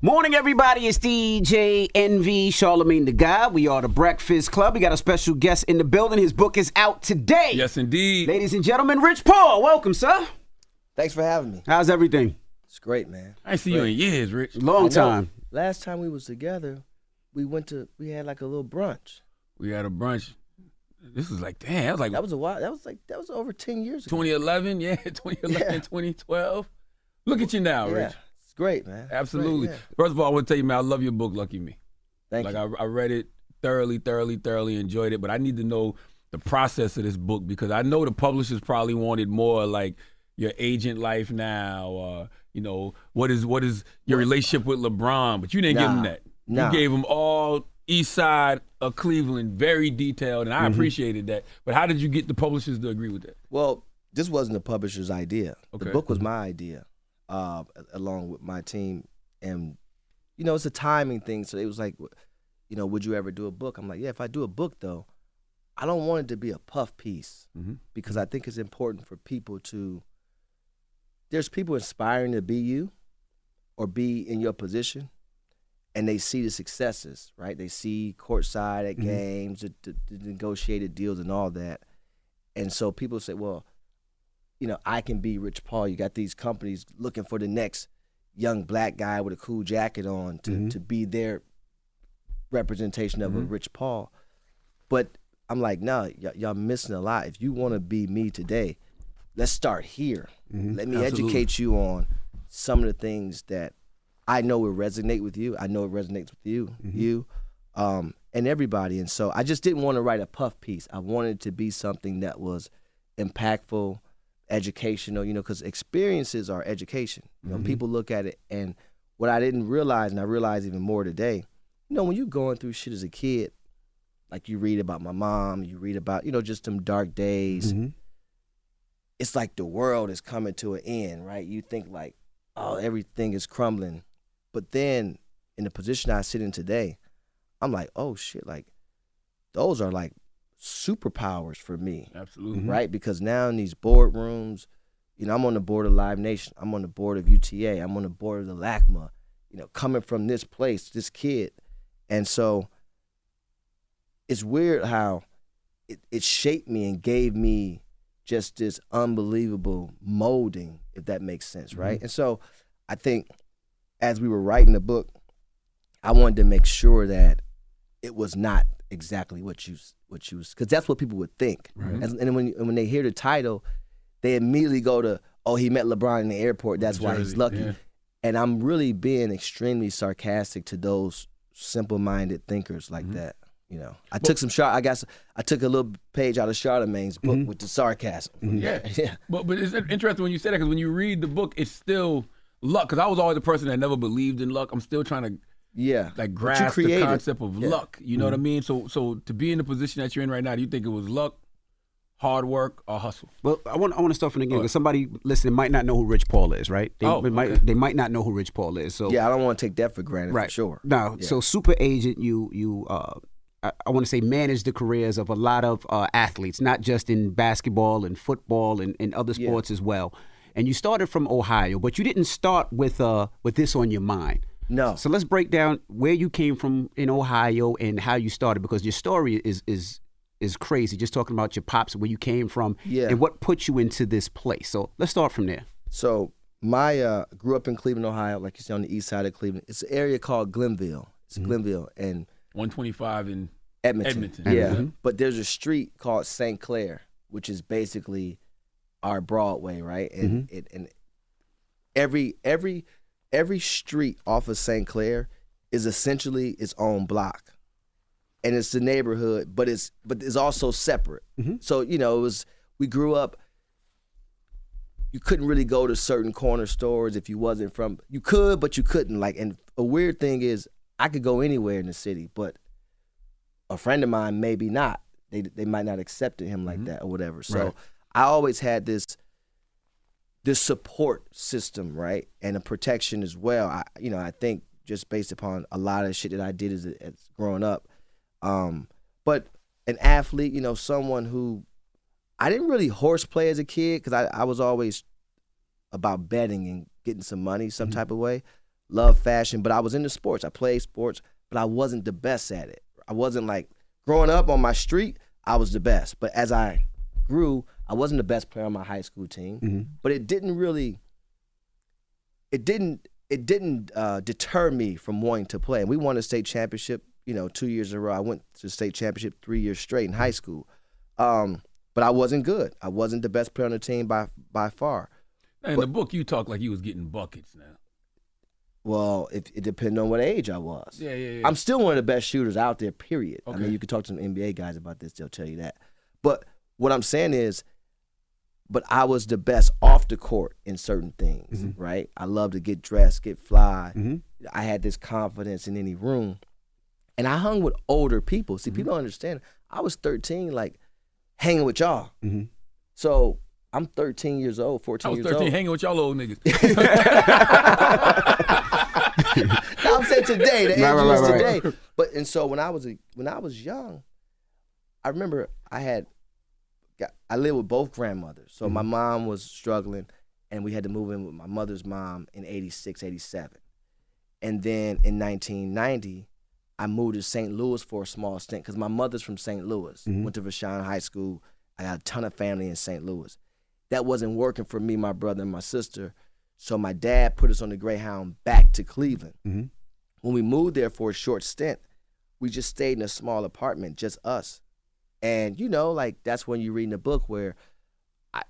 Morning, everybody. It's DJ Envy Charlemagne the God. We are the Breakfast Club. We got a special guest in the building. His book is out today. Yes, indeed. Ladies and gentlemen, Rich Paul. Welcome, sir. Thanks for having me. How's everything? It's great, man. I ain't see you in years, Rich. Long time. Last time we was together, we went to we had like a little brunch. We had a brunch. This was like, damn, that was like That was a while. That was like that was over ten years ago. 2011. Yeah, 2011, Yeah. 2012. Look at you now, yeah, Rich. Great, man. Absolutely. great, yeah. First of all, I want to tell you, man, I love your book, Lucky Me. Thank like you. I, I read it thoroughly, thoroughly, thoroughly enjoyed it. But I need to know the process of this book because I know the publishers probably wanted more like your agent life now. Uh, you know, what is what is your relationship with LeBron? But you didn't give him that. Nah. You gave him all East Side of Cleveland, very detailed, and I Mm-hmm. appreciated that. But how did you get the publishers to agree with that? Well, this wasn't the publisher's idea. Okay. The book was my idea, uh, along with my team, and you know it's a timing thing. So it was like, you know, would you ever do a book? I'm like, yeah. If I do a book, though, I don't want it to be a puff piece Mhm. because I think it's important for people to. There's people inspiring to be you, or be in your position, and they see the successes, right? They see courtside at Mhm. games, the, the, the negotiated deals, and all that. And so people say, well, you know, I can be Rich Paul. You got these companies looking for the next young black guy with a cool jacket on to, Mhm. to be their representation of a Mhm. Rich Paul. But I'm like, no, y- y'all missing a lot. If you want to be me today, let's start here. Mhm. Let me Absolutely. educate you on some of the things that I know will resonate with you. I know it resonates with you. Mm-hmm. You, um, and everybody. And so I just didn't want to write a puff piece. I wanted it to be something that was impactful, educational, you know, because experiences are education. You know, Mhm. people look at it, and what I didn't realize, and I realize even more today, you know, when you're going through shit as a kid, like you read about my mom, you read about, you know, just them dark days. Mm-hmm. It's like the world is coming to an end, right? You think like, oh, everything is crumbling. But then in the position I sit in today, I'm like, oh shit, like those are like superpowers for me. Absolutely. Right? Because now in these boardrooms, you know, I'm on the board of Live Nation. I'm on the board of UTA. I'm on the board of the LACMA. You know, coming from this place, this kid. And so it's weird how it, it shaped me and gave me just this unbelievable molding, if that makes sense, mm-hmm. right? And so I think as we were writing the book, I wanted to make sure that it was not exactly what you what you because that's what people would think. Right. As- and when and when they hear the title, they immediately go to, oh, he met LeBron in the airport. That's why he's lucky. yeah. And I'm really being extremely sarcastic to those simple-minded thinkers like mm-hmm. that. You know, I took some shot. I guess I took a little page out of Charlemagne's book mm-hmm. with the sarcasm. Mm-hmm. Yeah, yeah. But but it's interesting when you say that because when you read the book, it's still luck. Because I was always a person that never believed in luck. I'm still trying to yeah like grasp the concept of yeah. luck. You know what I mean? So so to be in the position that you're in right now, do you think it was luck, hard work, or hustle? Well, I want I want to start from the beginning because somebody listening might not know who Rich Paul is, right? They, Oh, they might they might not know who Rich Paul is. So yeah, I don't want to take that for granted. right, for sure. Now, Yeah. so super agent, you you uh, I, I want to say manage the careers of a lot of uh, athletes, not just in basketball and football and, and other Yeah. sports as well. And you started from Ohio, but you didn't start with uh with this on your mind. No. So let's break down where you came from in Ohio and how you started because your story is is is crazy. Just talking about your pops, where you came from, Yeah. and what put you into this place. So let's start from there. So my uh, grew up in Cleveland, Ohio, like you said, on the east side of Cleveland. It's an area called Glenville. It's Glenville and 125 in Edmonton. Edmonton. Yeah. Mhm. But there's a street called St. Clair, which is basically our Broadway, right? And it, and every every every street off of St. Clair is essentially its own block. And it's the neighborhood, but it's but it's also separate. Mm-hmm. So, you know, it was we grew up you couldn't really go to certain corner stores if you wasn't from you could but you couldn't like and a weird thing is i could go anywhere in the city but a friend of mine maybe not they they might not accept him like mm-hmm. that or whatever so Right. i always had this this support system right and a protection as well i you know i think just based upon a lot of shit that i did as, as growing up um but an athlete you know someone who I didn't really horseplay as a kid because I, I was always about betting and getting some money some type of way. Love fashion, but I was into sports. I played sports, but I wasn't the best at it. I wasn't like growing up on my street, I was the best. But as I grew, I wasn't the best player on my high school team. But it didn't really it didn't it didn't uh, deter me from wanting to play. And we won a state championship, you know, two years in a row. I went to state championship three years straight in high school. Um, but I wasn't good. I wasn't the best player on the team by by far. Now, in the book, you talk like you was getting buckets now. Well, it, it depended on what age I was. Yeah, yeah, yeah. I'm still one of the best shooters out there, period. I mean, you can talk to some NBA guys about this, they'll tell you that. But what I'm saying is, but I was the best off the court in certain things, Mm-hmm. right? I love to get dressed, get fly. I had this confidence in any room. And I hung with older people. Mm-hmm. See, people don't understand. I was 13, like hanging with y'all. So I'm 13 years old, 14 I was years 13 old. hanging with y'all old niggas. I'm saying today, the age Right, right, is right, right. today. But and so when I was a, when I was young, I remember I had got, I lived with both grandmothers. So Mm-hmm. my mom was struggling, and we had to move in with my mother's mom in 86, 87. And then in 1990, I moved to St. Louis for a small stint because my mother's from St. Louis. Mm-hmm. Went to Vashon High School. I got a ton of family in St. Louis. That wasn't working for me, my brother, and my sister. So my dad put us on the Greyhound back to Cleveland. When we moved there for a short stint, we just stayed in a small apartment, just us. And you know, like that's when you're reading a book where I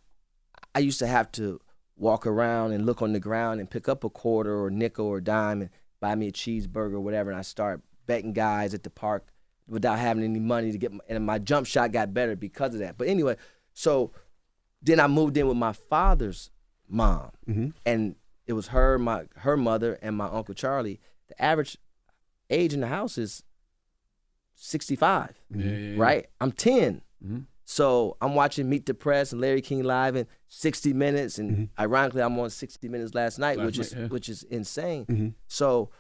I used to have to walk around and look on the ground and pick up a quarter or nickel or dime and buy me a cheeseburger or whatever. And I start betting guys at the park without having any money to get, my, and my jump shot got better because of that. But anyway, so then I moved in with my father's mom, Mm-hmm. and it was her, my her mother, and my uncle Charlie. The average age in the house is sixty five, Yeah, yeah, yeah. right? I'm 10 Mhm. so I'm watching Meet the Press and Larry King live in 60 Minutes, and ironically, I'm on 60 Minutes last night, Last which night, is yeah. which is insane. Mhm. So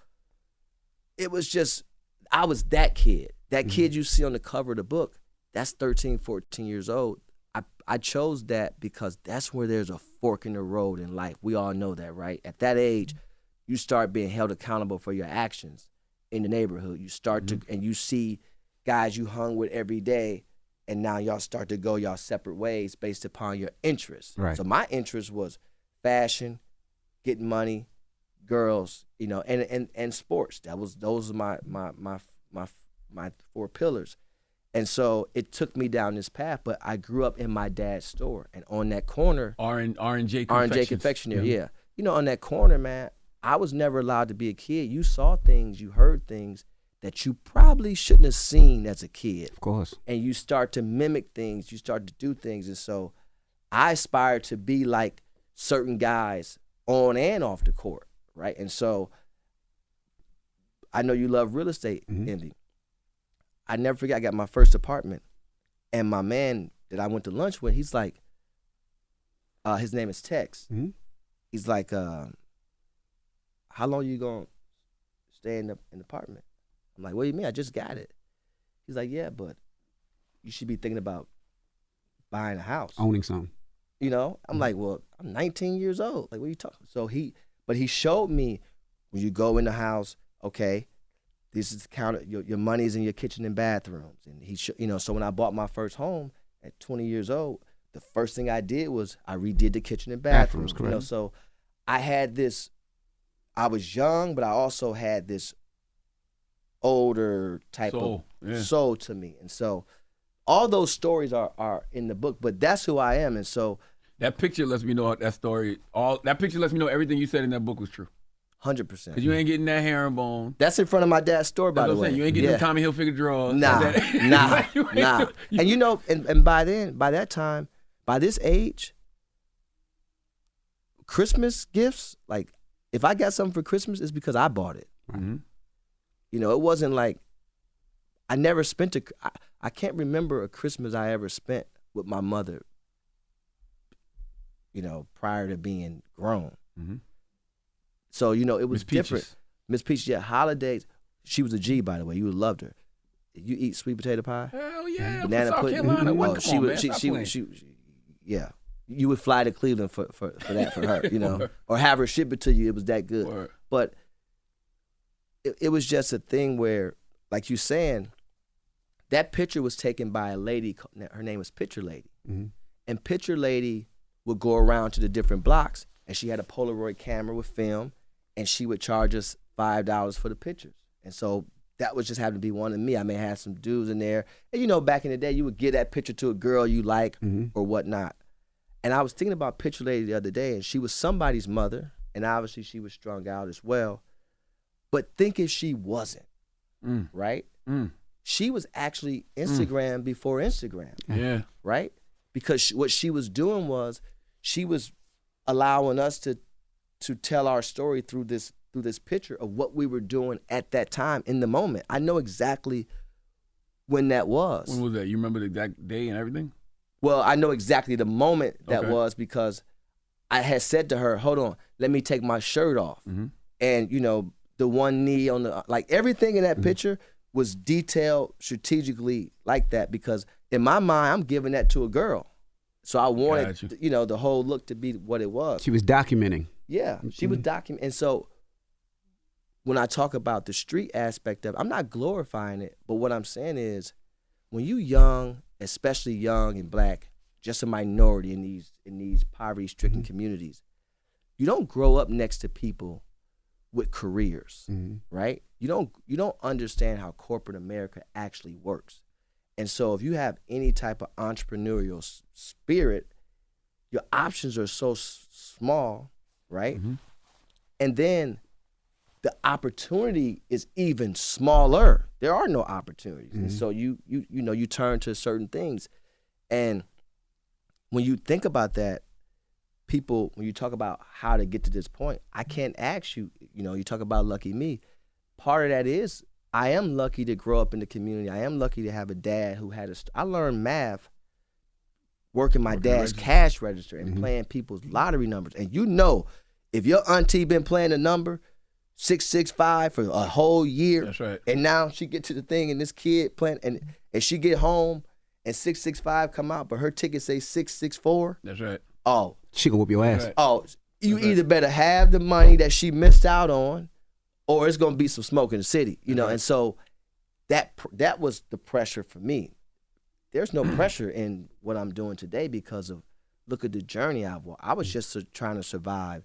it was just I was that kid, that kid you see on the cover of the book. That's 13, 14 years old. I I chose that because that's where there's a fork in the road in life. We all know that, right? At that age, you start being held accountable for your actions in the neighborhood. You start to and you see guys you hung with every day and now y'all start to go y'all separate ways based upon your interests. Right. So my interest was fashion, getting money, girls, you know, and and and sports. That was those are my my my my my four pillars. And so it took me down this path, but I grew up in my dad's store, and on that corner, R and R and J R and J confectionery, yeah. You know, on that corner, man, I was never allowed to be a kid. You saw things, you heard things that you probably shouldn't have seen as a kid Of course. and you start to mimic things, you start to do things. And so I aspire to be like certain guys on and off the court, right? And so I know you love real estate, Envy. I never forget I got my first apartment and my man that I went to lunch with, he's like, uh, his name is Tex. Mhm. He's like, uh, how long you gonna stay in the, in the apartment? I'm like, what do you mean? I just got it. He's like, yeah, but you should be thinking about buying a house. Owning something. You know, I'm mm-hmm. like, well, I'm 19 years old. Like, what are you talking? So he, but he showed me when you go in the house, okay, this is the counter. Your, your money's in your kitchen and bathrooms. And he, sh- you know, so when I bought my first home at 20 years old, the first thing I did was I redid the kitchen and Bathrooms, bathrooms. you know, so I had this. I was young, but I also had this older type Soul, of yeah. soul to me, and so all those stories are are in the book. But that's who I am, and so That picture lets me know that story. All that picture lets me know everything you said in that book was true. hundred percent. Cause you ain't getting that herringbone. That's in front of my dad's store, by That's the way. You ain't getting yeah. Tommy Hilfiger drawers. Nah, nah, nah. do- you- And you know, and, and by then, by that time, by this age, Christmas gifts, like if I got something for Christmas, it's because I bought it. Mhm. You know, it wasn't like I never spent a. I, I can't remember a Christmas I ever spent with my mother. You know, prior to being grown. Mhm. So you know, it was Miss different. Miss Peaches, yeah, holidays. She was a G, by the way. You loved her. You eat sweet potato pie, Hell yeah, banana South pudding. Carolina. What? Oh, Come she on, would. man. She, Stop she, would- she, she, yeah. You would fly to Cleveland for, for, for that for her, you know, or have her ship it to you. It was that good. Word. But it, it was just a thing where, like you saying, that picture was taken by a lady. Her name was Picture Lady, Mhm. and Picture Lady would go around to the different blocks, and she had a Polaroid camera with film, and she would charge us five dollars for the pictures. And so that was just happened to be one of me. I may have some dudes in there, and you know, back in the day, you would give that picture to a girl you like or whatnot. And I was thinking about Picture Lady the other day, and she was somebody's mother, and obviously she was strung out as well. But think if she wasn't, Mm. right? Mm. She was actually Instagram before Instagram, Yeah. right? Because she, what she was doing was she was allowing us to to tell our story through this through this picture of what we were doing at that time in the moment. I know exactly when that was. When was that? You remember the exact day and everything? Well, I know exactly the moment that Okay. was because I had said to her, "Hold on, let me take my shirt off," Mhm. and you know, the one knee on the like everything in that Mm-hmm. picture was detailed strategically like that because in my mind, I'm giving that to a girl, so I wanted Gotcha. you know the whole look to be what it was. She was documenting. Yeah, she was documenting. and so when I talk about the street aspect of, it, I'm not glorifying it, but what I'm saying is, when you young, especially young and black, just a minority in these in these poverty-stricken communities, you don't grow up next to people with careers, mm-hmm. right? You don't you don't understand how corporate America actually works, and so if you have any type of entrepreneurial s- spirit, your options are so s- small, right? Mm-hmm. And then the opportunity is even smaller. There are no opportunities, and mm-hmm. so you you you know you turn to certain things, and when you think about that, people when you talk about how to get to this point, I can't ask you. You know, you talk about lucky me. Part of that is I am lucky to grow up in the community. I am lucky to have a dad who had a. St- I learned math working my dad's cash register and mm-hmm. playing people's lottery numbers. And you know, if your auntie been playing a number six six five for a whole year, That's right. and now she get to the thing and this kid playing and and she get home and six six five come out, but her ticket say six six four. That's right. Oh, She gonna whoop your ass. oh, you either better have the money that she missed out on, or it's gonna be some smoke in the city, you know. And so that that was the pressure for me. There's no pressure in what I'm doing today because of look at the journey I've walked. I was just uh, trying to survive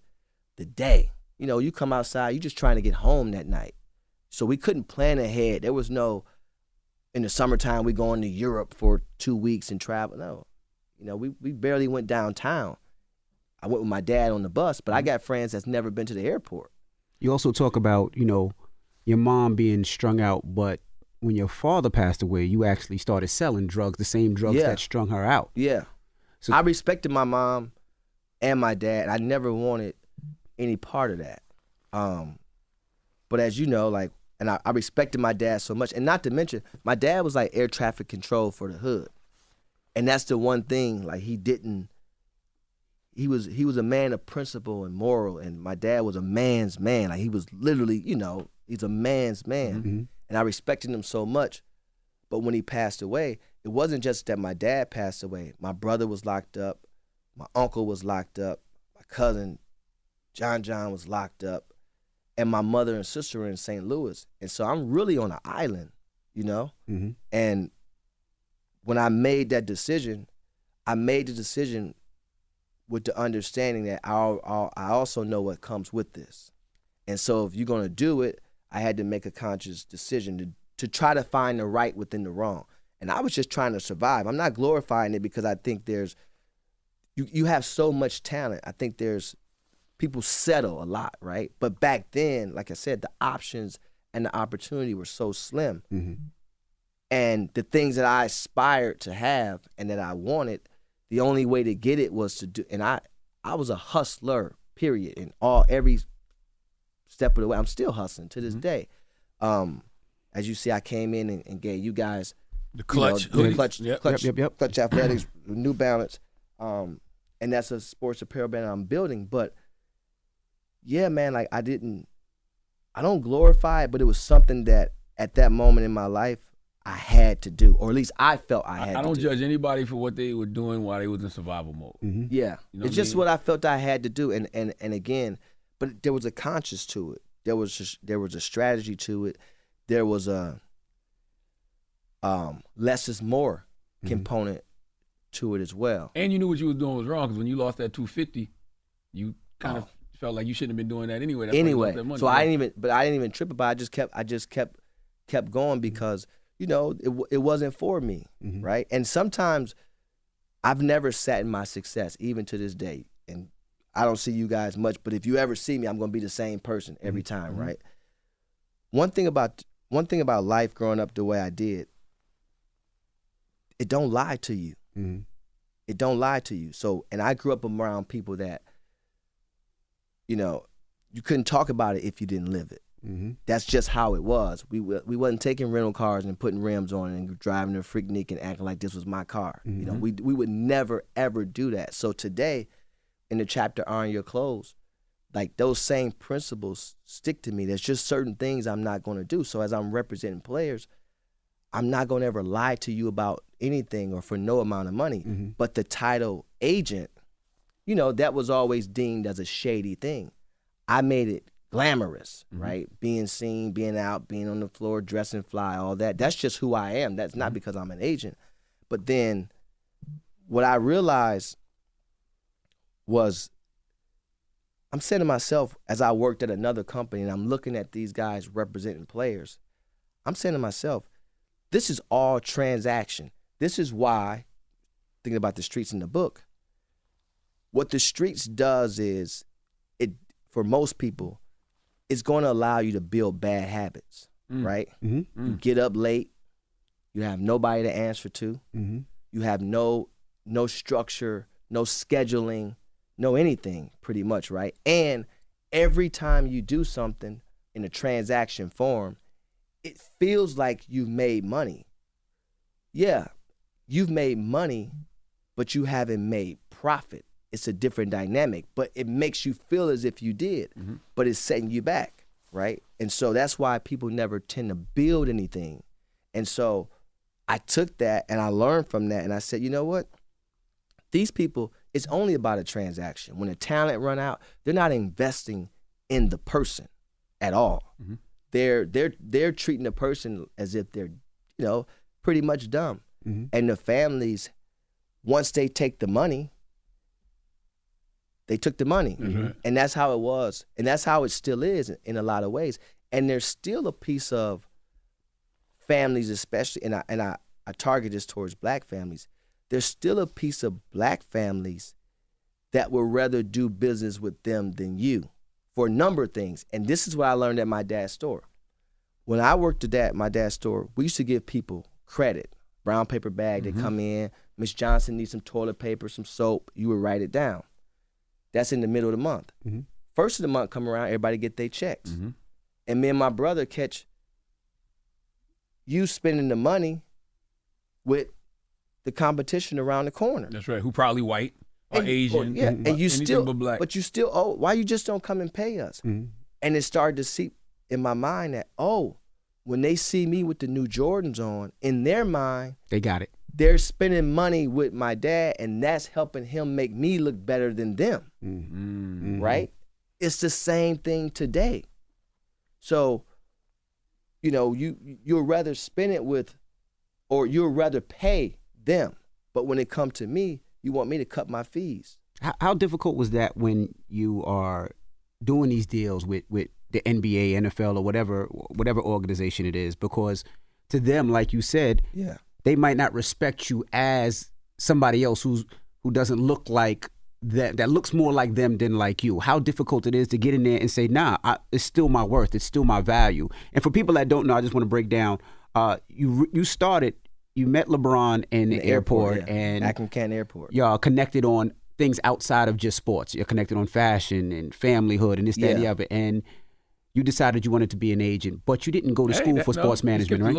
the day. You know, you come outside, you're just trying to get home that night. So we couldn't plan ahead. There was no in the summertime we going to Europe for two weeks and travel. No, you know, we we barely went downtown. I went with my dad on the bus, but I got friends that's never been to the airport. You also talk about, you know, your mom being strung out, but when your father passed away, you actually started selling drugs, the same drugs Yeah. that strung her out. Yeah. So- I respected my mom and my dad. I never wanted any part of that. Um, but as you know, like, and I, I respected my dad so much. And not to mention, my dad was like air traffic control for the hood. And that's the one thing, like, he didn't. He was he was a man of principle and moral, and my dad was a man's man. Like he was literally, you know, he's a man's man, and I respected him so much. But when he passed away, it wasn't just that my dad passed away. My brother was locked up, my uncle was locked up, my cousin John John was locked up, and my mother and sister were in St. Louis. And so I'm really on an island, you know? Mm-hmm. And when I made that decision, I made the decision with the understanding that I, I, also know what comes with this. And so if you're going to do it, I had to make a conscious decision to, to try to find the right within the wrong. And I was just trying to survive. I'm not glorifying it because I think there's, you, you have so much talent. I think there's, people settle a lot, right? But back then, like I said, the options and the opportunity were so slim. Mm-hmm. And the things that I aspired to have and that I wanted, the only way to get it was to do. And I, I was a hustler, period, in all every step of the way. I'm still hustling to this day. Um, as you see, I came in and, and gave you guys The you clutch know, the clutch, Yep. clutch, Yep, yep, yep. clutch athletics, New Balance, um, and that's a sports apparel brand I'm building. But yeah, man, like I didn't, I don't glorify it, but it was something that at that moment in my life I had to do, or at least I felt I I, had. I to don't do. judge anybody for what they were doing while they was in survival mode. Mm-hmm. Yeah, You know it's what just mean? what I felt I had to do, and and and again, but there was a conscious to it. There was just, there was a strategy to it. There was a um less is more Mm-hmm. component to it as well. And you knew what you was doing was wrong because when you lost that 250, you kind of Oh. felt like you shouldn't have been doing that anyway. That's why you lost anyway, that money. so I didn't even, but I didn't even trip about. it. I just kept, I just kept, kept going Mm-hmm. You know it it wasn't for me, right? And sometimes I've never sat in my success, even to this day, and I don't see you guys much. But if you ever see me, I'm gonna be the same person every Mm-hmm. time, right? One thing about one thing about life growing up the way I did, it don't lie to you. Mm-hmm. It don't lie to you. So, and I grew up around people that, you know, you couldn't talk about it if you didn't live it. Mm-hmm. That's just how it was. We we wasn't taking rental cars and putting rims on and driving a Freaknik and acting like this was my car. You know, Mhm. we we would never ever do that. So today, in the chapter "Iron Your Clothes," like those same principles stick to me. There's just certain things I'm not going to do. So as I'm representing players, I'm not going to ever lie to you about anything or for no amount of money. But the title agent, you know, that was always deemed as a shady thing. I made it glamorous, mm-hmm. right? Being seen, being out, being on the floor, dressing fly, all that. That's just who I am. That's not mm-hmm. because I'm an agent. But then what I realized was I'm saying to myself as I worked at another company and I'm looking at these guys representing players, I'm saying to myself, this is all transaction. This is why, thinking about the streets in the book, what the streets does is it for most people, it's going to allow you to build bad habits, Mm. right? Mm-hmm. You get up late, you have nobody to answer to, Mm-hmm. you have no no structure, no scheduling, no anything, pretty much, right? And every time you do something in a transaction form, it feels like you've made money. Yeah, you've made money, but you haven't made profit. It's a different dynamic, but it makes you feel as if you did, mm-hmm. but it's setting you back, right? And so that's why people never tend to build anything. And so I took that and I learned from that and I said, you know what? These people, it's only about a transaction. When the talent run out, they're not investing in the person at all. Mm-hmm. They're they're they're treating the person as if they're, you know, pretty much dumb. Mm-hmm. And the families, once they take the money, they took the money. Mm-hmm. And that's how it was. And that's how it still is in, a lot of ways. And there's still a piece of families, especially, and I and I, I target this towards black families. There's still a piece of black families that would rather do business with them than you for a number of things. And this is what I learned at my dad's store. When I worked at that, my dad's store, we used to give people credit. Brown paper bag, they mm-hmm. come in, Miss Johnson needs some toilet paper, some soap, you would write it down. That's in the middle of the month. Mm-hmm. First of the month come around, everybody get their checks. Mm-hmm. And me and my brother catch you spending the money with the competition around the corner. That's right. Who probably white or And- Asian? yeah, mm-hmm. and you still, but black. but you still, oh, why you just don't come and pay us? And it started to seep in my mind that, oh, when they see me with the new Jordans on, in their mind, They got it. They're spending money with my dad, and that's helping him make me look better than them. Mm. Right? It's the same thing today. So, you know, you you'll rather spend it with, or you'll rather pay them. But when it come to me, you want me to cut my fees. How, how difficult was that when you are doing these deals with, with the NBA, NFL, or whatever whatever organization it is? Because to them, like you said, Yeah. They might not respect you as somebody else who's who doesn't look like that that looks more like them than like you. How difficult it is to get in there and say, "Nah, I, it's still my worth. It's still my value." And for people that don't know, I just want to break down. Uh, you you started, you met LeBron in the, airport, yeah. and back in Canton Airport. y'all connected on things outside of just sports. You're connected on fashion and familyhood and this, that, and the other. And you decided you wanted to be an agent, but you didn't go to Hey, school that- for no, sports management, skipped a right?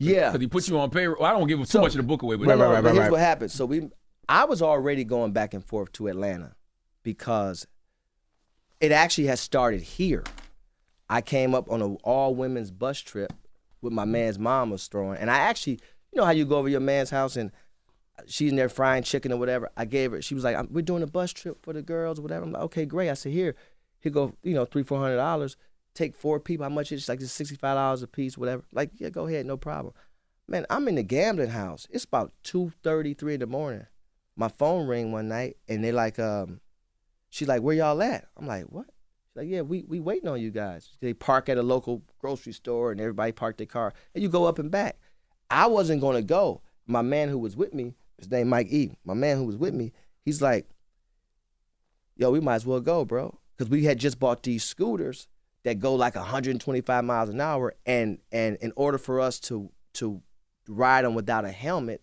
Little step. Yeah. Because he put you on payroll. Well, I don't give him too So- much of the book away, but No, no, but here's what happened. So we, I was already going back and forth to Atlanta because it actually has started here. I came up on an all women's bus trip with my man's mom was throwing, and I actually, you know how you go over your man's house and she's in there frying chicken or whatever. I gave her. She was like, I'm, "We're doing a bus trip for the girls, or whatever." I'm like, "Okay, great." I said, "Here, here go, you know, three, four hundred dollars. Take four people. How much is it? like just sixty five dollars a piece, whatever." Like, yeah, go ahead, no problem. Man, I'm in the gambling house. It's about 2.30, 3 in the morning. My phone ring one night and they like, um, she's like, where y'all at? I'm like, what? She's like, yeah, we we waiting on you guys. They park at a local grocery store and everybody parked their car. And you go up and back. I wasn't gonna go. My man who was with me, his name Mike E. My man who was with me, he's like, yo, we might as well go, bro. Because we had just bought these scooters that go like 125 miles an hour. And and in order for us to to ride them without a helmet,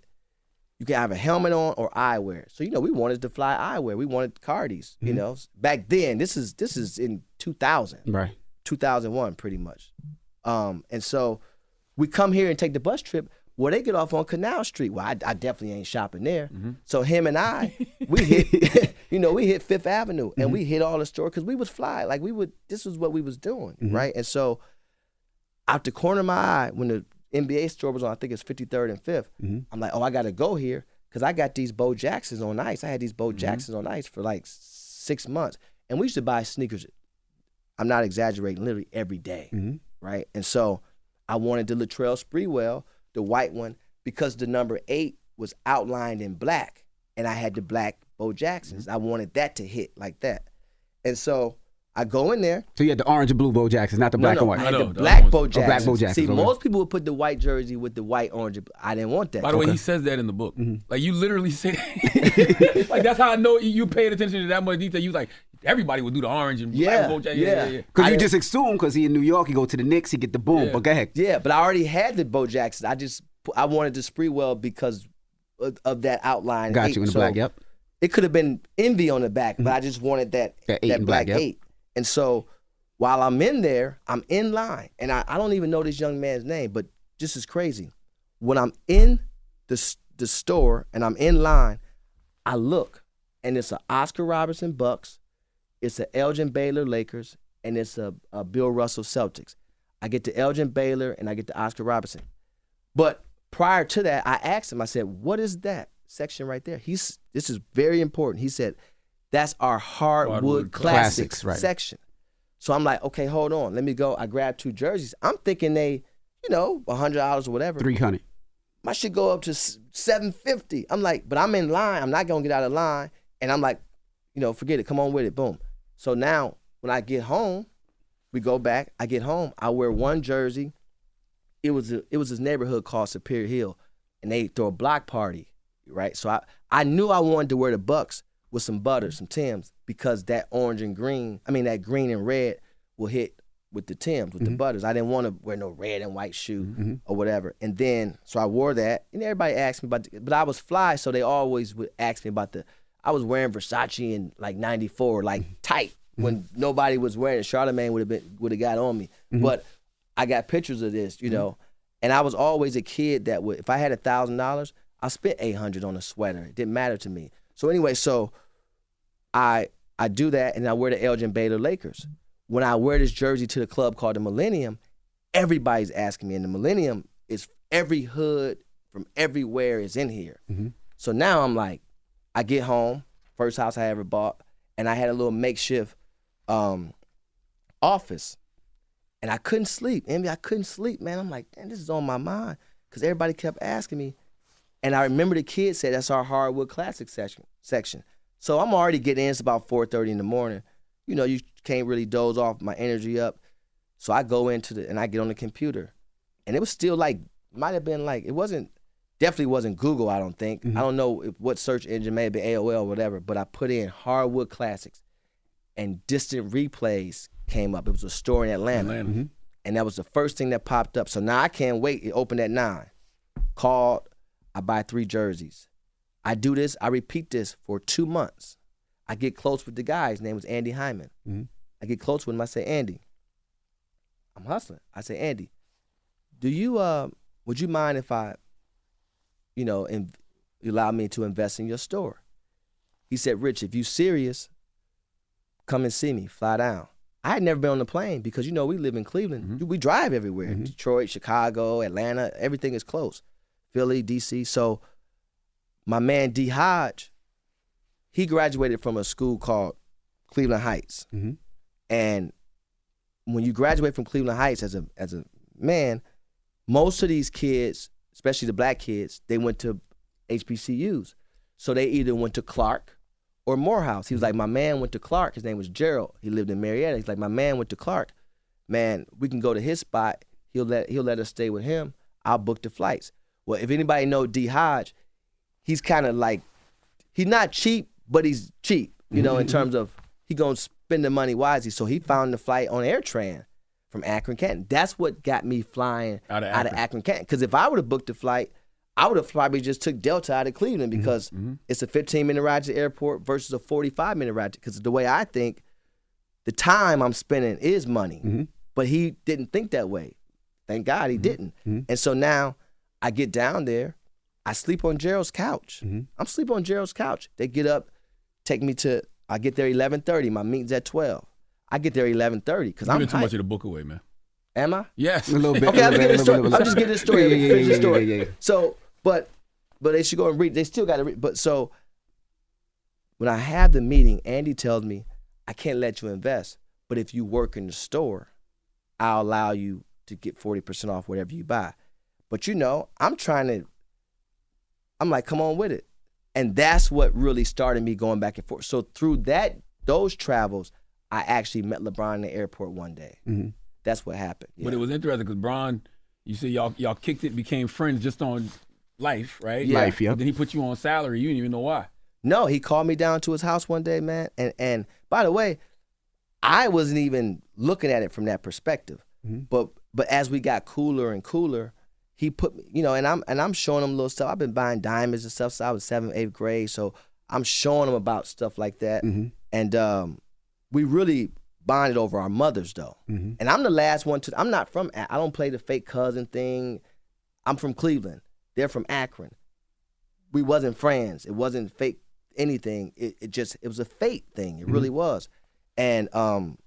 you can have a helmet on or eyewear. So you know, we wanted to fly eyewear. We wanted Cardis. You Mhm. know, back then. This is this is in 2000, Right. 2001, pretty much. Um, and so we come here and take the bus trip. Well, they get off on Canal Street. Well, I, I definitely ain't shopping there. Mm-hmm. So him and I, we hit, you know, we hit Fifth Avenue and we mm-hmm. hit all the stores because we was fly. Like we would, this was what we was doing, mm-hmm. right? And so, out the corner of my eye, when the NBA store was on, I think it's 53rd and 5th. I'm like, oh, I got to go here because I got these Bo Jacksons on ice. I had these Bo Jacksons on ice for like six months, and we used to buy sneakers. I'm not exaggerating, literally every day, right? And so I wanted the Latrell Sprewell, the white one, because the number eight was outlined in black, and I had the black Bo Jacksons. Mm-hmm. I wanted that to hit like that, and so I go in there. So you had the orange and blue Bo Jacksons, not the black no, and white. I had the oh, black Bo Jacksons. Oh, black Bo Jacksons. See, okay. most people would put the white jersey with the white orange. I didn't want that. By the way, he says that in the book. Mm-hmm. Like you literally say, like that's how I know you paid attention to that much detail. You like, everybody would do the orange and Yeah, black Bojack. yeah. yeah, yeah. Because I you just assume because he in New York, he go to the Knicks, he get the boom. Yeah. But go ahead. Yeah, but I already had the Bo Jackson. I just I wanted the Sprewell because of, of that outline. Got eight. you in the So black. Yep. It could have been envy on the back, but mm-hmm. I just wanted that That eight that black black, yep. eight. And so while I'm in there, I'm in line, and I, I don't even know this young man's name, but just is crazy. When I'm in the the store and I'm in line, I look, and it's an Oscar Robertson Bucks, it's a Elgin Baylor Lakers, and it's a, a Bill Russell Celtics. I get the Elgin Baylor and I get the Oscar Robertson. But prior to that, I asked him, I said, what is that section right there? He's this is very important. He said, that's our hardwood, Hardwood classics, classics, right. section. So I'm like, okay, hold on. Let me go. I grab two jerseys. I'm thinking they, you know, hundred dollars or whatever. 300. My shit go up to seven fifty. I'm like, but I'm in line. I'm not gonna get out of line. And I'm like, you know, forget it. Come on with it. Boom. So now when I get home, we go back. I get home. I wear one jersey. It was a, it was this neighborhood called Superior Hill, and they throw a block party, right? So I I knew I wanted to wear the Bucks with some butter, some Tims, because that orange and green, I mean that green and red will hit with the Tims, with the mm-hmm. butters. I didn't want to wear no red and white shoe mm-hmm. Mm-hmm. or whatever. And then so I wore that, and everybody asked me about, the, but I was fly, so they always would ask me about the. I was wearing Versace in like '94, like mm-hmm. tight mm-hmm. when nobody was wearing it. Charlemagne would have been would have got on me, mm-hmm. but I got pictures of this, you know. And I was always a kid that would, if I had a thousand dollars, I spent eight hundred on a sweater. It didn't matter to me. So anyway, so I I do that, and I wear the Elgin Baylor Lakers. When I wear this jersey to the club called the Millennium, everybody's asking me, and the Millennium is every hood from everywhere is in here. So now I'm like, I get home, first house I ever bought, and I had a little makeshift um, office, and I couldn't sleep. Envy, I couldn't sleep, man. I'm like, damn, this is on my mind because everybody kept asking me, and I remember the kid said that's our hardwood classic section. Section. So I'm already getting in. It's about 4:30 in the morning. You know, you can't really doze off my energy up. So I go into the and I get on the computer, and it was still like might have been like it wasn't definitely wasn't Google. I don't think. I mm-hmm. don't know if, what search engine may be AOL or whatever. But I put in hardwood classics, and distant replays came up. It was a store in Atlanta, Atlanta. Mm-hmm. and that was the first thing that popped up. So now I can't wait. It opened at nine. Called. I buy three jerseys. I do this. I repeat this for two months. I get close with the guy. His name was Andy Hyman. Mm-hmm. I get close with him. I say, Andy, I'm hustling. I say, Andy, do you uh would you mind if I, you know, and allow me to invest in your store? He said, Rich, if you serious, come and see me. Fly down. I had never been on the plane because you know we live in Cleveland. Mm-hmm. We drive everywhere. Mm-hmm. Detroit, Chicago, Atlanta, everything is close. Philly, DC. So my man D Hodge, he graduated from a school called Cleveland Heights. Mm-hmm. And when you graduate from Cleveland Heights as a as a man, most of these kids, especially the black kids, they went to HBCUs. So they either went to Clark or Morehouse. He was like, my man went to Clark. His name was Gerald. He lived in Marietta. He's like, my man went to Clark. Man, we can go to his spot. He'll let he'll let us stay with him. I'll book the flights. Well, if anybody know D Hodge, he's kind of like he's not cheap, but he's cheap. You know, in mm-hmm. terms of he gonna spend the money wisely. So he found the flight on AirTran from Akron, Canton. That's what got me flying Out of out of Akron. Akron, Canton. Because if I would have booked the flight, I would have probably just took Delta out of Cleveland mm-hmm, because mm-hmm. it's a 15 minute ride to the airport versus a 45 minute ride. Because the way I think, the time I'm spending is money. Mm-hmm. But he didn't think that way. Thank God he didn't. And so now I get down there, I sleep on Gerald's couch. I'm sleeping on Gerald's couch. They get up, take me to. I get there 11:30. My meeting's at 12. I get there 11:30 because I'm Giving too hyped. much of the book away, man. Am I? Yes. A little bit. Okay, a I'm little getting bit, the a story. I'm just getting the story. Yeah, yeah, yeah, story. yeah, yeah, yeah. So, but but they should go and read. They still got to read. But so when I have the meeting, Andy tells me I can't let you invest, but if you work in the store, I'll allow you to get forty percent off whatever you buy. But you know, I'm trying to. I'm like, come on with it, and that's what really started me going back and forth. So through that, those travels, I actually met LeBron in the airport one day. Mm-hmm. That's what happened. But it was interesting because Bron, you said y'all y'all kicked it, became friends just on life, right? Yeah. Life, yep. But then he put you on salary. You didn't even know why. No, he called me down to his house one day, man. And and by the way, I wasn't even looking at it from that perspective. Mm-hmm. But but as we got cooler and cooler, he put me, you know, and I'm and I'm showing him little stuff. I've been buying diamonds and stuff. So I was seventh, eighth grade. So I'm showing him about stuff like that. Mm-hmm. And um, we really bonded over our mothers though. Mm-hmm. And I'm the last one to. I'm not from. I don't play the fake cousin thing. I'm from Cleveland. They're from Akron. We wasn't friends. It wasn't fake anything. It, it just it was a fate thing. It really mm-hmm. was. And um,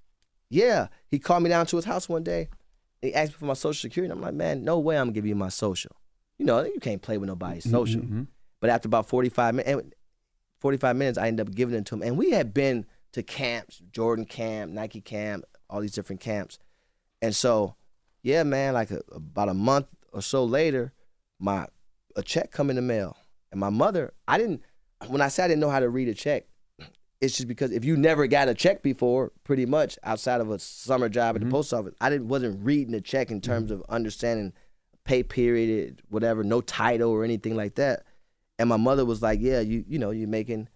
yeah, he called me down to his house one day. He asked me for my social security. I'm like, man, no way I'm gonna give you my social. You know, you can't play with nobody's mm-hmm, social. But after about 45 minutes, 45 minutes, I ended up giving it to him. And we had been to camps, Jordan camp, Nike camp, all these different camps. And so, yeah, man, like a, about a month or so later, my a check come in the mail. And my mother, I didn't when I said I didn't know how to read a check, it's just because if you never got a check before, pretty much outside of a summer job at the mm-hmm. post office, I didn't wasn't reading a check in terms mm-hmm. of understanding pay period, whatever, no title or anything like that. And my mother was like, "Yeah, you you know you're making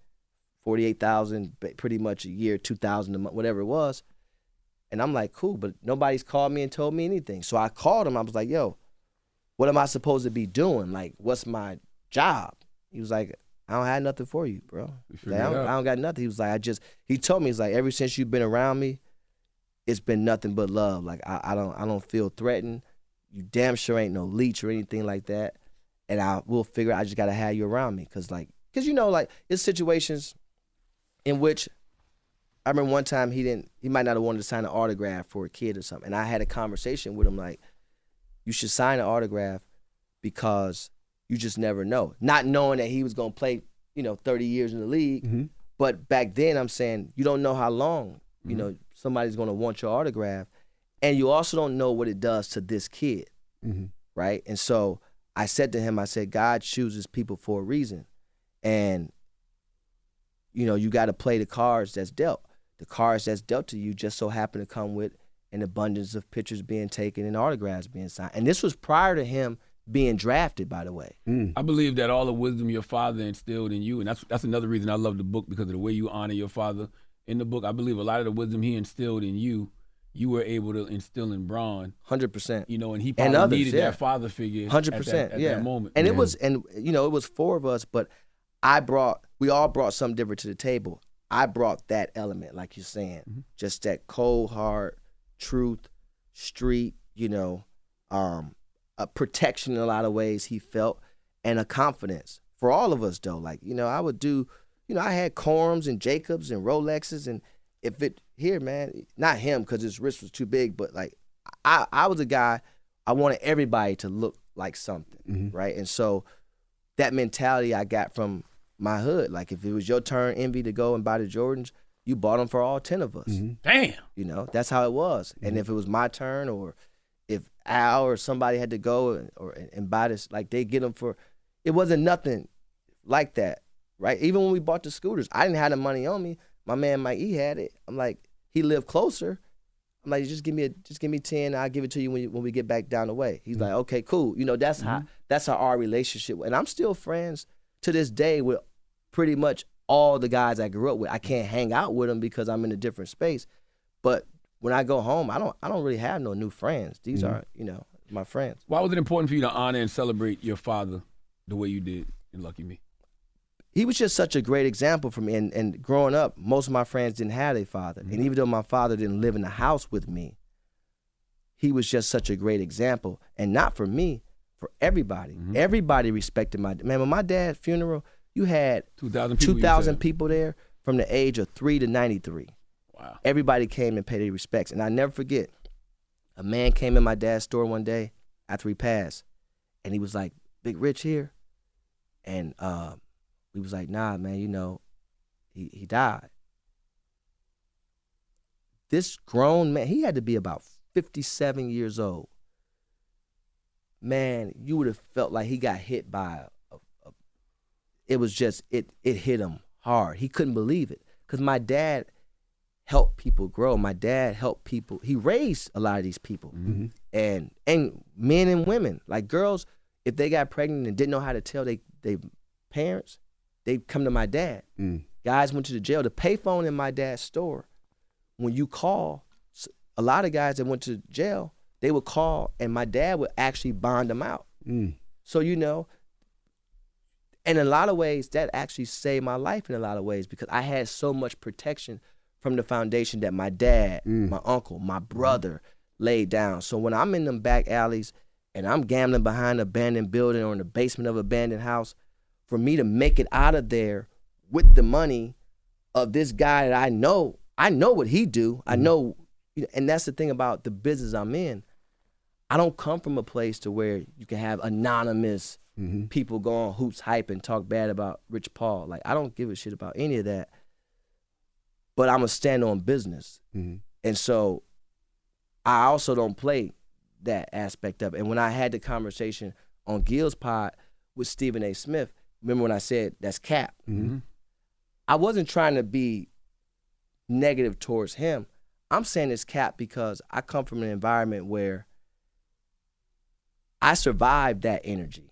forty eight thousand pretty much a year, two thousand a month, whatever it was." And I'm like, "Cool," but nobody's called me and told me anything. So I called him. I was like, "Yo, what am I supposed to be doing? Like, what's my job?" He was like, "I don't have nothing for you, bro. figure Like, I, don't. I don't got nothing." He was like, "I just," he told me, "He's like, ever since you've been around me, it's been nothing but love. Like, I, I don't, I don't feel threatened. You damn sure ain't no leech or anything like that." and I will figure I just gotta have you around me, cause like, cause you know, like it's situations in which I remember one time he didn't, he might not have wanted to sign an autograph for a kid or something, and I had a conversation with him like, you should sign an autograph because you just never know, not knowing that he was gonna play, you know, thirty years in the league, mm-hmm. but back then I'm saying you don't know how long, you mm-hmm. know, somebody's gonna want your autograph, and you also don't know what it does to this kid mm-hmm. right? And so I said to him, I said, God chooses people for a reason. And, you know, you got to play the cards that's dealt. The cards that's dealt to you just so happen to come with an abundance of pictures being taken and autographs being signed. And this was prior to him being drafted, by the way. Hmm. I believe that all the wisdom your father instilled in you, and that's that's another reason I love the book because of the way you honor your father in the book. I believe a lot of the wisdom he instilled in you, you were able to instill in Bron. Hundred percent. You know, and he And probably others, needed yeah. that father figure. Hundred at that- percent, at yeah. that moment. and it was, and you know, it was four of us, but I brought, we all brought something different to the table. I brought that element, like you're saying, Mm-hmm. just that cold hard truth, street, you know, um, a protection in a lot of ways he felt, and a confidence for all of us though. Like you know, I would do, you know, I had Corms and Jacobs and Rolexes, and if it here, man, not him because his wrist was too big, but like I, I was a guy. I wanted everybody to look like something, right? And so that mentality I got from my hood. Like if it was your turn, envy, to go and buy the Jordans, you bought them for all ten of us. Mm-hmm. Damn. You know, that's how it was. And mm-hmm. if it was my turn, or if Al or somebody had to go and, or and buy this, like they get them for, it wasn't nothing like that, right? Even when we bought the scooters, I didn't have the money on me. My man Mike E had it. I'm like, he lived closer. I'm like, just give me a, just give me ten. I'll give it to you when, you, when we get back down the way. He's mm-hmm. like, okay, cool. You know, that's how that's how our relationship. And I'm still friends to this day with pretty much all the guys I grew up with. I can't hang out with them because I'm in a different space. But when I go home, I don't I don't really have no new friends. These Mhm. are you know my friends. Why was it important for you to honor and celebrate your father the way you did in Lucky Me? he was just such a great example for me. And, and growing up, most of my friends didn't have a father. And even though my father didn't live in the house with me, he was just such a great example. And not for me, for everybody. Everybody respected my man. When my dad's funeral, you had 2,000 people, you 2,000 people there from the age of three to 93. Wow. Everybody came and paid their respects. And I never forget, a man came in my dad's store one day after he passed, and he was like, Big Rich here. And uh, we was like, nah, man, you know, he, he died. This grown man, he had to be about 57 years old. Man, you would have felt like he got hit by a, a it was just it it hit him hard. He couldn't believe it cuz my dad helped people grow. My dad helped people. He raised a lot of these people. And and men and women, like girls if they got pregnant and didn't know how to tell they they parents, they come to my dad. Mm. Guys went to the jail. The payphone in my dad's store, when you call, a lot of guys that went to jail, they would call, and my dad would actually bond them out. Mm. So you know, in a lot of ways, that actually saved my life in a lot of ways because I had so much protection from the foundation that my dad, mm. my uncle, my mm-hmm. brother laid down. So when I'm in them back alleys and I'm gambling behind an abandoned building or in the basement of an abandoned house, for me to make it out of there with the money of this guy that I know, I know what he do. I mm-hmm. know, you know, and that's the thing about the business I'm in. I don't come from a place to where you can have anonymous mm-hmm. people go on HoopsHype and talk bad about Rich Paul. Like I don't give a shit about any of that. But I'm a stand on business. Mm-hmm. And so I also don't play that aspect of it. And when I had the conversation on Gil's pod with Stephen A. Smith, remember when I said that's cap? Mm-hmm. I wasn't trying to be negative towards him. I'm saying it's cap because I come from an environment where I survived that energy.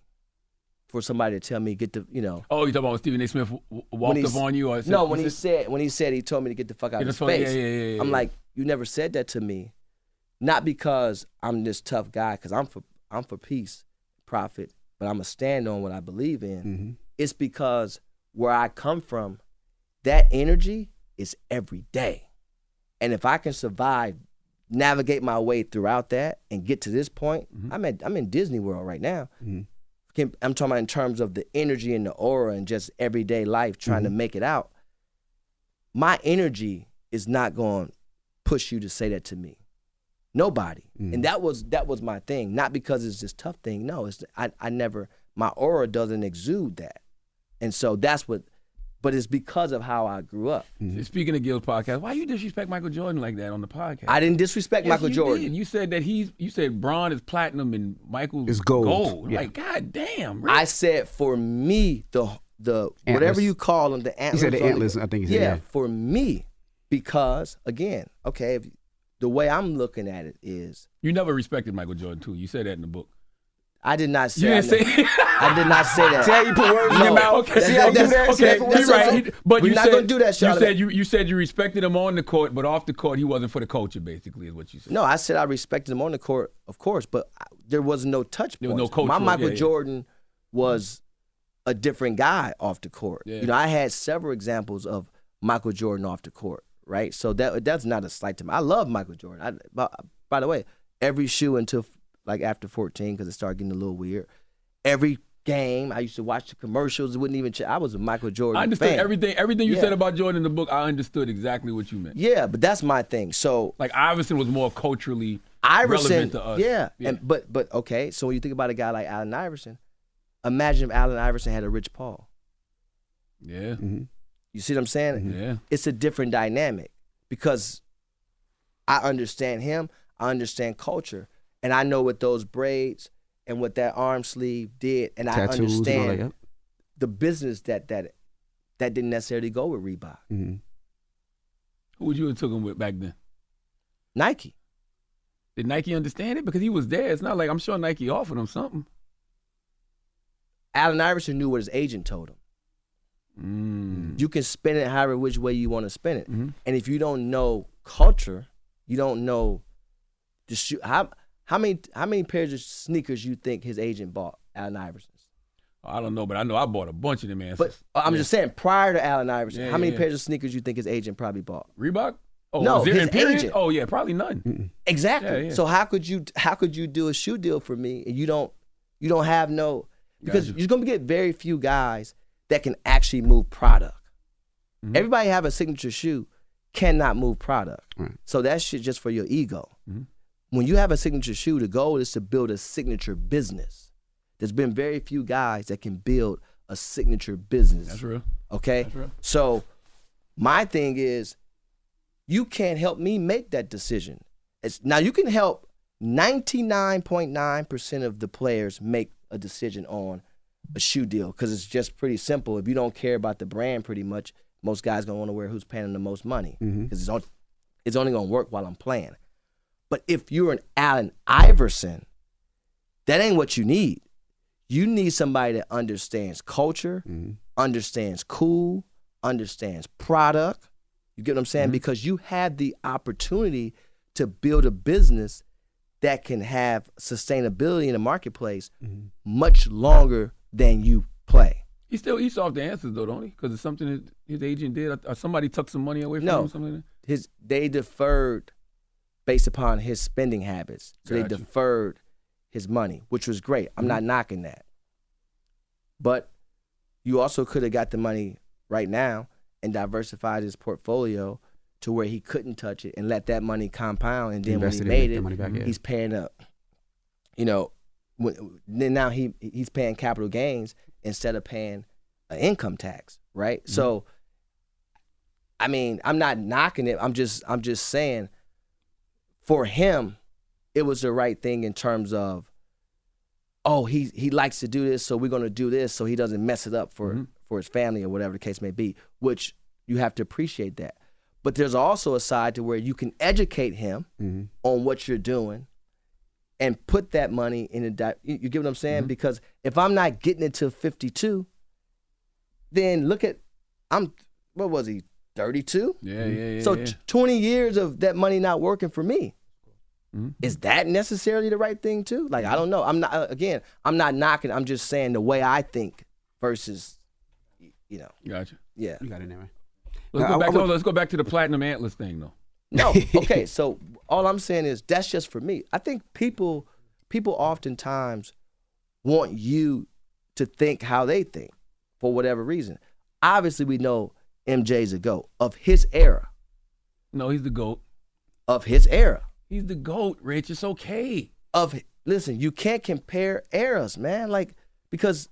For somebody to tell me get the you know Oh, you talking about Stephen A. Smith w- w- when walked up on you? Or no, when he said when he said he told me to get the fuck out of the fuck- yeah, space. yeah, yeah, I'm like, you never said that to me, not because I'm this tough guy, because I'm for I'm for peace, profit, but I'm a stand on what I believe in. Mm-hmm. It's because where I come from, that energy is every day, and if I can survive, navigate my way throughout that, and get to this point, mm-hmm. I'm at I'm in Disney World right now. Mm-hmm. Can- I'm talking about in terms of the energy and the aura and just everyday life trying to mm-hmm. make it out. My energy is not going to push you to say that to me. Nobody. And that was that was my thing. Not because it's this tough thing. No, it's I, I never my aura doesn't exude that. And so that's what but it's because of how I grew up. Mm-hmm. Speaking of Gil's podcast, why do you disrespect Michael Jordan like that on the podcast? I didn't disrespect Yes, Michael you Jordan. did. You said that he's. You said Bron is platinum and Michael Is gold. Gold. Yeah. Like, god damn. Rick. I said for me, the the Antlers. whatever you call them, the antlers. said the on antlers, I think he said, yeah. for me, because again, okay, if, the way I'm looking at it is, You never respected Michael Jordan too. You said that in the book. I did not say. You I, didn't say. I did not say that. See how you put words in your mouth? Okay, That's- see how you do that's- that? Okay, that's- you're right. He- but We're you not said, gonna do that, You said you you said you respected him on the court, but off the court he wasn't for the culture. Basically, is what you said. No, I said I respected him on the court, of course, but I, there was no touch There was no My Michael yeah, yeah. Jordan was a different guy off the court. Yeah. You know, I had several examples of Michael Jordan off the court, right? So that that's not a slight to me. I love Michael Jordan. I, by, by the way, every shoe until like after 14 because it started getting a little weird. Every game, I used to watch the commercials. It wouldn't even. Ch- I was a Michael Jordan. I understood fan. everything. Everything you Yeah. said about Jordan in the book, I understood exactly what you meant. Yeah, but that's my thing. So Like Iverson was more culturally Iverson, relevant to us. yeah, and but but okay. So when you think about a guy like Allen Iverson, imagine if Allen Iverson had a Rich Paul. yeah, You see what I'm saying? Mm-hmm. yeah. It's a different dynamic because I understand him. I understand culture, and I know what those braids and what that arm sleeve did, and I Tattoos and all understand that, yep. the business that that that didn't necessarily go with Reebok, Mm-hmm. Who would you have took him with back then? Nike. Did Nike understand it? Because he was there. It's not like I'm sure Nike offered him something. Allen Iverson knew what his agent told him. Mm. You can spin it however which way you want to spin it. Mhm. And if you don't know culture, you don't know the shoe. How how many how many pairs of sneakers you think his agent bought Allen Iverson's? I don't know, but I know I bought a bunch of them answers. But uh, I'm Yeah. just saying, prior to Allen Iverson, Yeah, how many yeah. pairs of sneakers you think his agent probably bought? Reebok? Oh, No, his agent. Oh yeah, probably none. Exactly. Yeah, yeah. So how could you how could you do a shoe deal for me and you don't you don't have no because Gotcha. you're gonna get very few guys that can actually move product. Mm-hmm. Everybody have a signature shoe, cannot move product. Right. So that shit just for your ego. Mm-hmm. When you have a signature shoe, the goal is to build a signature business. There's been very few guys that can build a signature business. That's real. Okay. That's real. So my thing is, you can't help me make that decision. It's, now you can help 99.9% of the players make a decision on a shoe deal because it's just pretty simple. If you don't care about the brand, pretty much most guys gonna want to wear who's paying the most money mm-hmm. because it's, on, it's only gonna work while I'm playing. But if you're an Allen Iverson, that ain't what you need. You need somebody that understands culture, understands cool, understands product. You get what I'm saying? Mm-hmm. Because you have the opportunity to build a business that can have sustainability in the marketplace Mm-hmm. much longer than you play. He still eats off the answers though, don't he? Because it's something that his agent did. Or somebody took some money away from him. No, Or something like his they deferred based upon his spending habits. So they deferred his money, which was great. I'm Mm-hmm. not knocking that. But you also could have got the money right now and diversified his portfolio to where he couldn't touch it and let that money compound. And then Invested when he made it, back, yeah. he's paying up. You know, when, then now he he's paying capital gains instead of paying an income tax, right? Mm-hmm. So, I mean, I'm not knocking it. I'm just I'm just saying, for him, it was the right thing in terms of, oh, he he likes to do this, so we're gonna do this, so he doesn't mess it up for for his family or whatever the case may be. Which you have to appreciate that. But there's also a side to where you can educate him Mm-hmm. on what you're doing and put that money in a di- you, you get what I'm saying? Because if I'm not getting it to 52, then look at I'm what was he 32? Yeah, yeah, yeah. So yeah. t- 20 years of that money not working for me. Mhm. Is that necessarily the right thing too? Like I don't know. I'm not uh, again. I'm not knocking. I'm just saying the way I think versus, you know. Gotcha. Yeah. You got it anyway. Let's Uh, go back. I to, would- let's go back to the platinum antlers thing though. No. Okay. so all I'm saying is that's just for me. I think people people oftentimes want you to think how they think for whatever reason. Obviously, we know MJ's a goat of his era. No, he's the goat. Of his era. He's the goat, Rich. It's okay. Of listen, you can't compare eras, man. Like because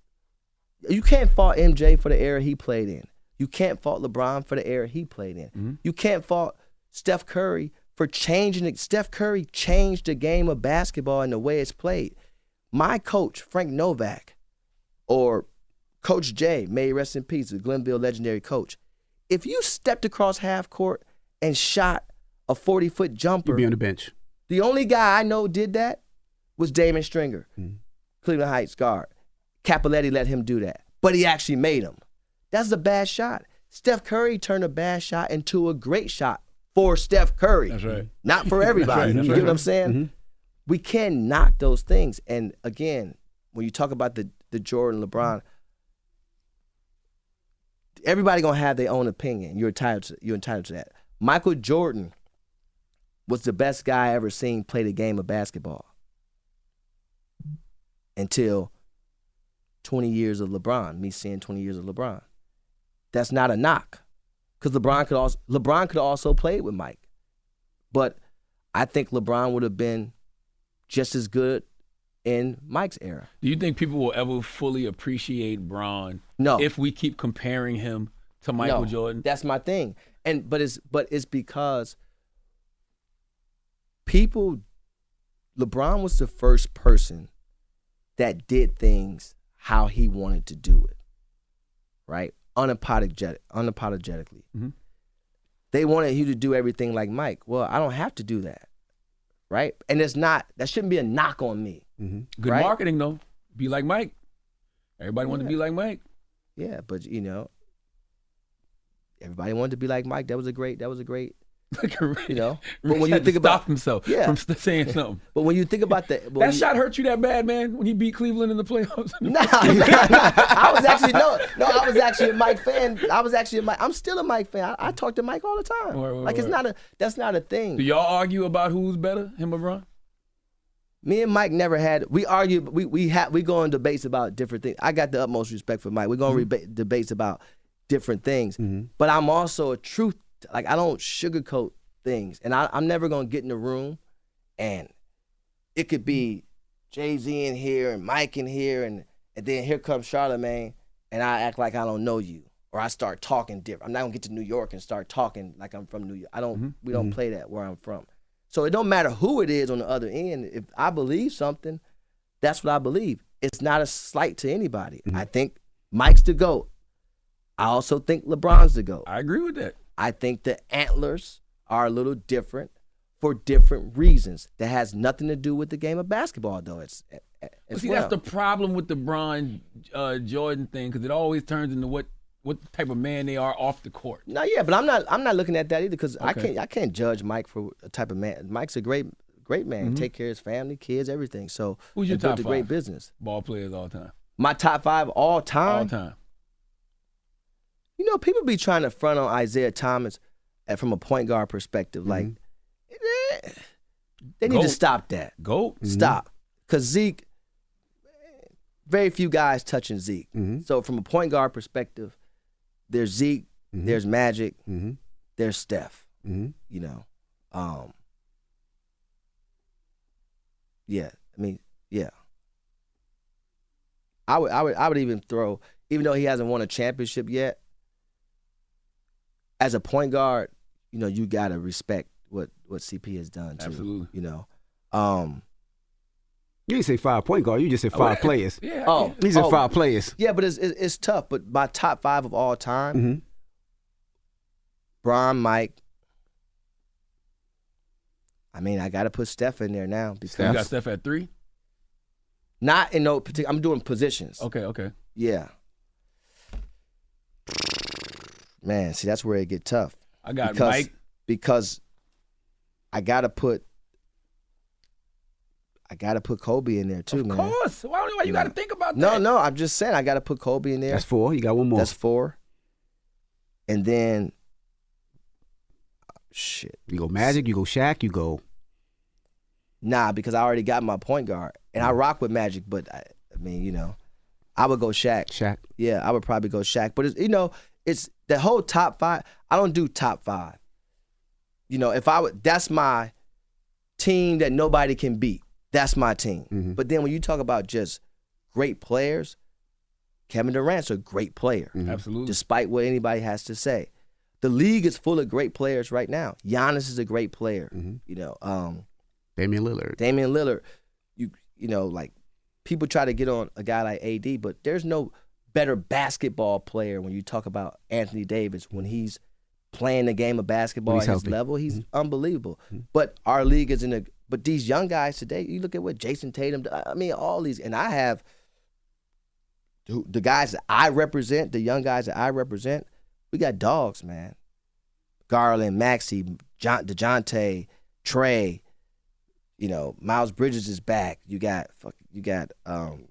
you can't fault MJ for the era he played in. You can't fault LeBron for the era he played in. Mm-hmm. You can't fault Steph Curry for changing it. Steph Curry changed the game of basketball and the way it's played. My coach, Frank Novak, or Coach J, may rest in peace, the Glenville legendary coach. If you stepped across half court and shot a 40 foot jumper, You'd be on the bench. the only guy I know did that was Damon Stringer, hmm. Cleveland Heights guard. Capoletti let him do that, but he actually made him. That's a bad shot. Steph Curry turned a bad shot into a great shot for Steph Curry. That's right. Not for everybody. That's right, that's you right. get what I'm saying? Mm-hmm. We can knock those things. And again, when you talk about the the Jordan, LeBron, everybody gonna have their own opinion. You're entitled to, you're entitled to that. Michael Jordan was the best guy I ever seen play the game of basketball until 20 years of LeBron. Me seeing 20 years of LeBron. That's not a knock, because LeBron could also LeBron could also play with Mike, but I think LeBron would have been just as good in Mike's era. Do you think people will ever fully appreciate Bron? No. If we keep comparing him to Michael No, Jordan. That's my thing. And but it's but it's because people LeBron was the first person that did things how he wanted to do it. Right? Unapologetic unapologetically. Mhm. They wanted you to do everything like Mike. Well, I don't have to do that. Right? And it's not that shouldn't be a knock on me. Good right? marketing though. Be like Mike. Everybody wanted to be like Mike. Yeah, but you know, everybody wanted to be like Mike. That was a great. That was a great. You know, but when you think about stop himself Yeah. from saying something. but when you think about the when that you- shot hurt you that bad, man, when he beat Cleveland in the playoffs. Nah, nah, nah. I was actually no, no. I was actually a Mike fan. I was actually a Mike. I'm still a Mike fan. I, I talk to Mike all the time. Word, word, like it's word. not a. That's not a thing. Do y'all argue about who's better, him or Bron? Me and Mike never had. We argue. We we have. We go in debates about different things. I got the utmost respect for Mike. We're going to mm-hmm. reba- debates about different things. Mm-hmm. But I'm also a truth. Like I don't sugarcoat things, and I, I'm never going to get in the room, and it could be Jay Z in here and Mike in here, and and then here comes Charlamagne, and I act like I don't know you, or I start talking different. I'm not gonna get to New York and start talking like I'm from New York. I don't. Mm-hmm. We don't play that where I'm from. So it don't matter who it is on the other end. If I believe something, that's what I believe. It's not a slight to anybody. I think Mike's the GOAT. I also think LeBron's the GOAT. I agree with that. I think the antlers are a little different for different reasons that has nothing to do with the game of basketball, though. It's as see, well. that's the problem with the Bron uh, Jordan thing because it always turns into what what type of man they are off the court. No, yeah, but I'm not. I'm not looking at that either because I can't. I can't judge Mike for a type of man. Mike's a great, great man. Mhm. Take care of his family, kids, everything. So Who's your they built top a great business. Ball players all time. My top five all time. All time. You know, people be trying to front on Isaiah Thomas from a point guard perspective. Like, eh, they need to stop that. Go. Stop. Because Zeke, very few guys touching Zeke. So, from a point guard perspective, there's Zeke, there's Magic, there's Steph. You know, um, yeah. I mean, yeah. I would, I would, I would even throw, even though he hasn't won a championship yet. As a point guard, you know, you gotta respect what what CP has done. Too, Absolutely. You know, um, You didn't say five point guard. You just said Oh, five yeah. players. Yeah. Oh, He said oh. five players. Yeah, but it's it's, it's tough. But my top five of all time: Mm-hmm. Bron, Mike. I mean, I got to put Steph in there now because You got Steph at three. not in no particular. I'm doing positions. Okay. Okay. Yeah. Man, see that's where it get tough. I got because, Mike. because I got to put. I got to put Kobe in there too, Of man. Of course. Why, don't why you got to think about No, that? no, no. I'm just saying I got to put Kobe in there. That's four. You got one more. That's four. And then, shit, you go Magic. You go Shaq. You go. nah, because I already got my point guard, and I mm. rock with Magic. But I, I mean, you know, I would go Shaq. Shaq. Yeah, I would probably go Shaq. But it's, you know, it's the whole top five. I don't do top five. You know, if I would, that's my team that nobody can beat. That's my team. Mm-hmm. But then when you talk about just great players, Kevin Durant's a great player. Mm-hmm. Absolutely. Despite what anybody has to say. The league is full of great players right now. Giannis is a great player. Mm-hmm. You know, um, Damian Lillard. Damian Lillard, you you know, like people try to get on a guy like AD, but there's no better basketball player when you talk about Anthony Davis when he's playing the game of basketball When at he's his healthy. level. He's unbelievable. But our league is in a. But these young guys today, you look at what Jayson Tatum. I mean, all these, and I have the guys that I represent, the young guys that I represent. We got dogs, man. Garland, Maxey, John, Dejounte, Trae. You know, Miles Bridges is back. You got fuck. You got. um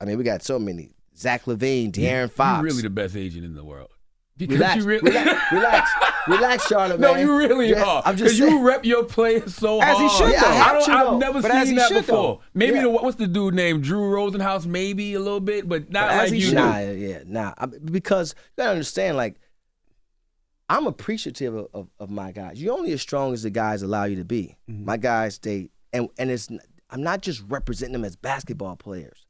I mean, we got so many. Zach LaVine, De'Aaron Fox. You're really the best agent in the world. Because Relax, you really, relax, relax, relax, Charlotte. No, man. you really Yeah, are. I'm just Because you rep your players so hard. As he hard. should, though. I, have don't, to, I've though. never But as seen he that should, before. though. Maybe Yeah. the what's the dude named Drew Rosenhaus? Maybe a little bit, but not But as like he you. should. Nah, yeah, nah. I, because you gotta understand, like, I'm appreciative of, of, of my guys. You're only as strong as the guys allow you to be. Mm-hmm. My guys, they and and it's I'm not just representing them as basketball players.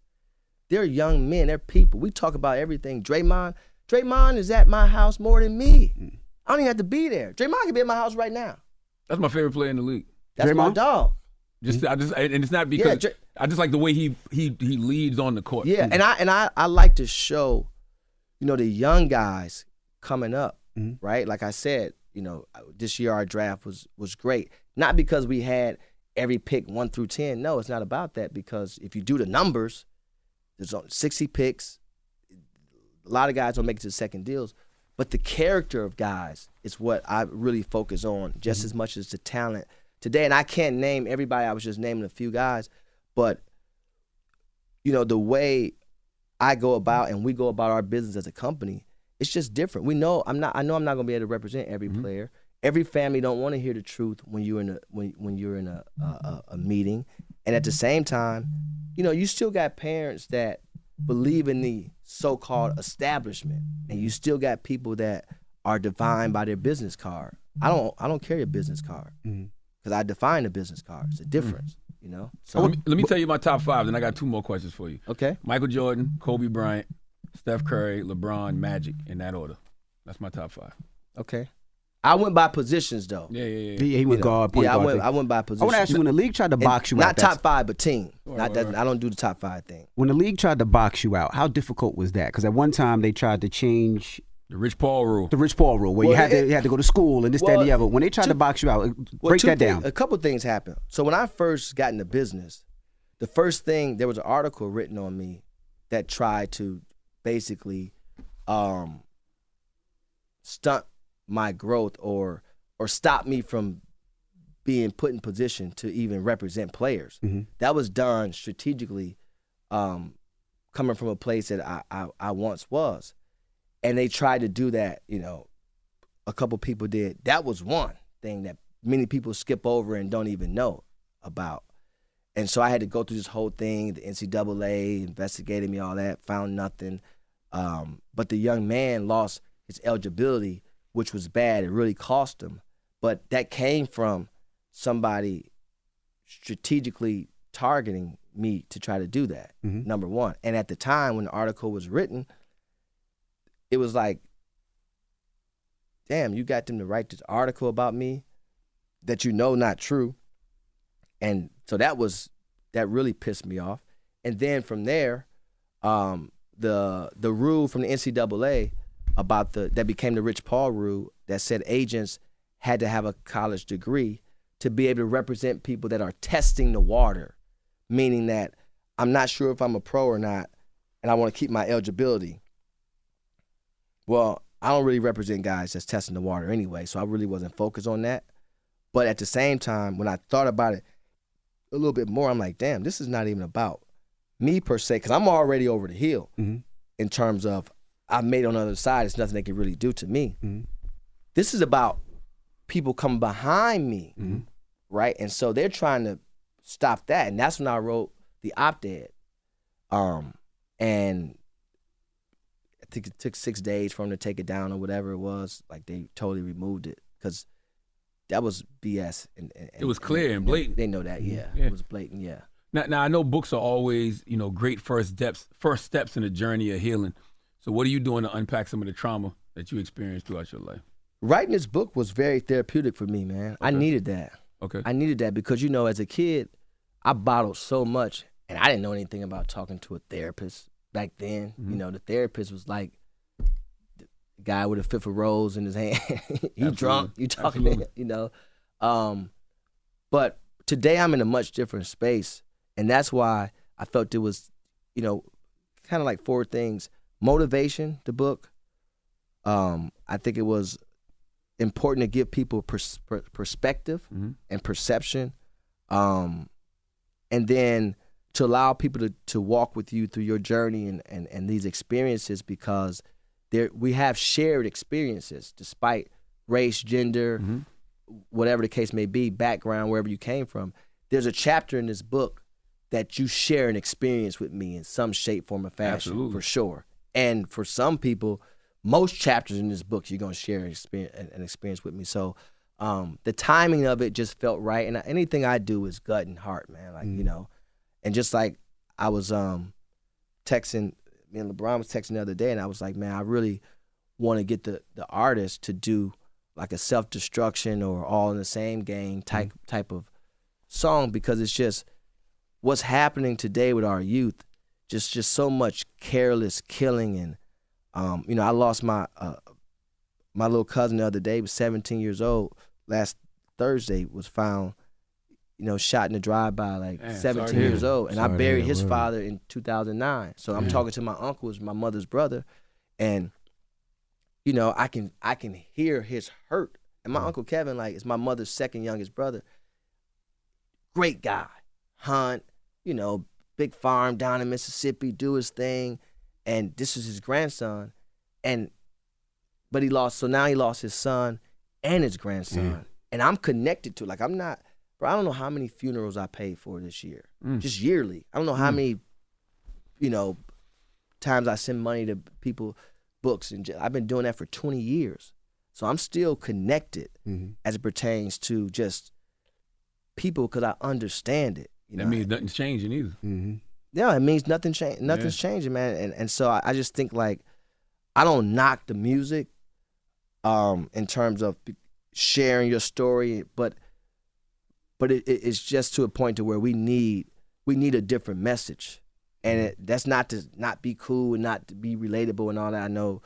They're young men. They're people. We talk about everything. Draymond, Draymond is at my house more than me. Mm. I don't even have to be there. Draymond can be at my house right now. That's my favorite player in the league. That's my Draymond? dog. Just, I just, and it's not because Dra- I just like the way he he he leads on the court. Yeah, hmm. and I and I, I like to show, you know, the young guys coming up, mm-hmm. right? Like I said, you know, this year our draft was was great. Not because we had every pick one through ten. No, it's not about that. Because if you do the numbers, there's only sixty picks. A lot of guys don't make it to the second deals, but the character of guys is what I really focus on, just mm-hmm. as much as the talent today. And I can't name everybody. I was just naming a few guys, but you know the way I go about and we go about our business as a company, it's just different. We know I'm not. I know I'm not going to be able to represent every mm-hmm. player. Every family don't want to hear the truth when you're in a when when you're in a, a a- a meeting, and at the mm-hmm. same time, you know you still got parents that believe in the so-called establishment, and you still got people that are defined by their business card. I don't I don't carry a business card mm-hmm. because I define a business card. It's a mm-hmm. difference, you know. So let me, let me tell you my top five. Then I got two more questions for you. Okay. Michael Jordan, Kobe Bryant, Steph Curry, LeBron, Magic in that order. That's my top five. Okay. I went by positions though. Yeah, yeah, yeah. He, he went You know, guard, point yeah, I went. thing. I went by positions. I want to ask you when the league tried to And box you not out. that's- top five, but team. Right, not right, that. right. I don't do the top five thing. When the league tried to box you out, how difficult was that? Because at one time they tried to change The Rich Paul rule. The Rich Paul rule, where you Well, had to you had to go to school and this, that, and the other. When they tried to box you out, Well, break two that thing- down. A couple things happened. So when I first got into business, the first thing there was an article written on me that tried to basically um, stunt my growth or or stop me from being put in position to even represent players. Mhm. That was done strategically, um, coming from a place that I, I I once was, and they tried to do that. You know, a couple people did. That was one thing that many people skip over and don't even know about. And so I had to go through this whole thing. The NCAA investigated me, all that, found nothing. Um, but the young man lost his eligibility, which was bad. It really cost him. But that came from somebody strategically targeting me to try to do that. Mhm. Number one. And at the time when the article was written, it was like, damn, you got them to write this article about me that you know not true. And so that was that really pissed me off. And then from there, um, the the rule from the NCAA about the that became the Rich Paul rule that said agents had to have a college degree to be able to represent people that are testing the water, meaning that I'm not sure if I'm a pro or not, and I want to keep my eligibility. Well, I don't really represent guys that's testing the water anyway, so I really wasn't focused on that. But at the same time, when I thought about it a little bit more, I'm like, damn, this is not even about me per se, because I'm already over the hill Mhm. in terms of I've made on the other side. It's nothing they can really do to me. Mhm. This is about people coming behind me, Mhm. right? And so they're trying to stop that, and that's when I wrote the op-ed. Um, and I think it took six days for them to take it down or whatever it was. Like they totally removed it because that was BS. And, and It was clear and they- blatant. They know that, yeah. Yeah. It was blatant, yeah. Now, now I know books are always, you know, great first steps, first steps in the journey of healing. So, what are you doing to unpack some of the trauma that you experienced throughout your life? Writing this book was very therapeutic for me, man. I needed that. Okay. I needed that because you know, as a kid, I bottled so much, and I didn't know anything about talking to a therapist back then. Mm-hmm. You know, the therapist was like the guy with a fifth of rose in his hand. you drunk, you talking, Absolutely. you know. Um, but today I'm in a much different space, and that's why I felt it was, you know, kind of like four things: motivation, the book. Um, I think it was important to give people pers- per- perspective Mhm. and perception, um, and then to allow people to, to walk with you through your journey and, and, and these experiences because there we have shared experiences despite race, gender, Mhm. whatever the case may be, background, wherever you came from. There's a chapter in this book that you share an experience with me in some shape, form, or fashion, Absolutely. for sure. And for some people, most chapters in this book, you're gonna share an experience, an an experience with me. So um, the timing of it just felt right. And anything I do is gut and heart, man. Like you know, and just like I was um, texting, me and LeBron was texting the other day, and I was like, man, I really want to get the the artist to do like a self destruction or all in the same game type type of song because it's just what's happening today with our youth. Just just so much careless killing and um, you know I lost my uh, my little cousin the other day. He was 17 years old. Last Thursday was found you know shot in a drive by like Man, 17 to hear years that. old, and I Sorry to buried hear, his word. father in 2009. So I'm Yeah. talking to my uncle, who's my mother's brother, and you know, I can I can hear his hurt. And my uncle Kevin, like, is my mother's second youngest brother. Great guy, hunt, you know, big farm down in Mississippi, do his thing, and this was his grandson, and but he lost. So now he lost his son and his grandson, and I'm connected to. Like, I'm not, bro. I don't know how many funerals I paid for this year, Mm. just yearly. I don't know how Mm. many, you know, times I send money to people, books, and ju- I've been doing that for 20 years. So I'm still connected Mhm. as it pertains to just people because I understand it. You That know? means nothing's changing either. Mm-hmm. Yeah, it means nothing change. Nothing's changing, man. And and so I, I just think like I don't knock the music, um, in terms of sharing your story, but but it, it- it's just to a point to where we need we need a different message, and it, that's not to not be cool and not to be relatable and all that. I know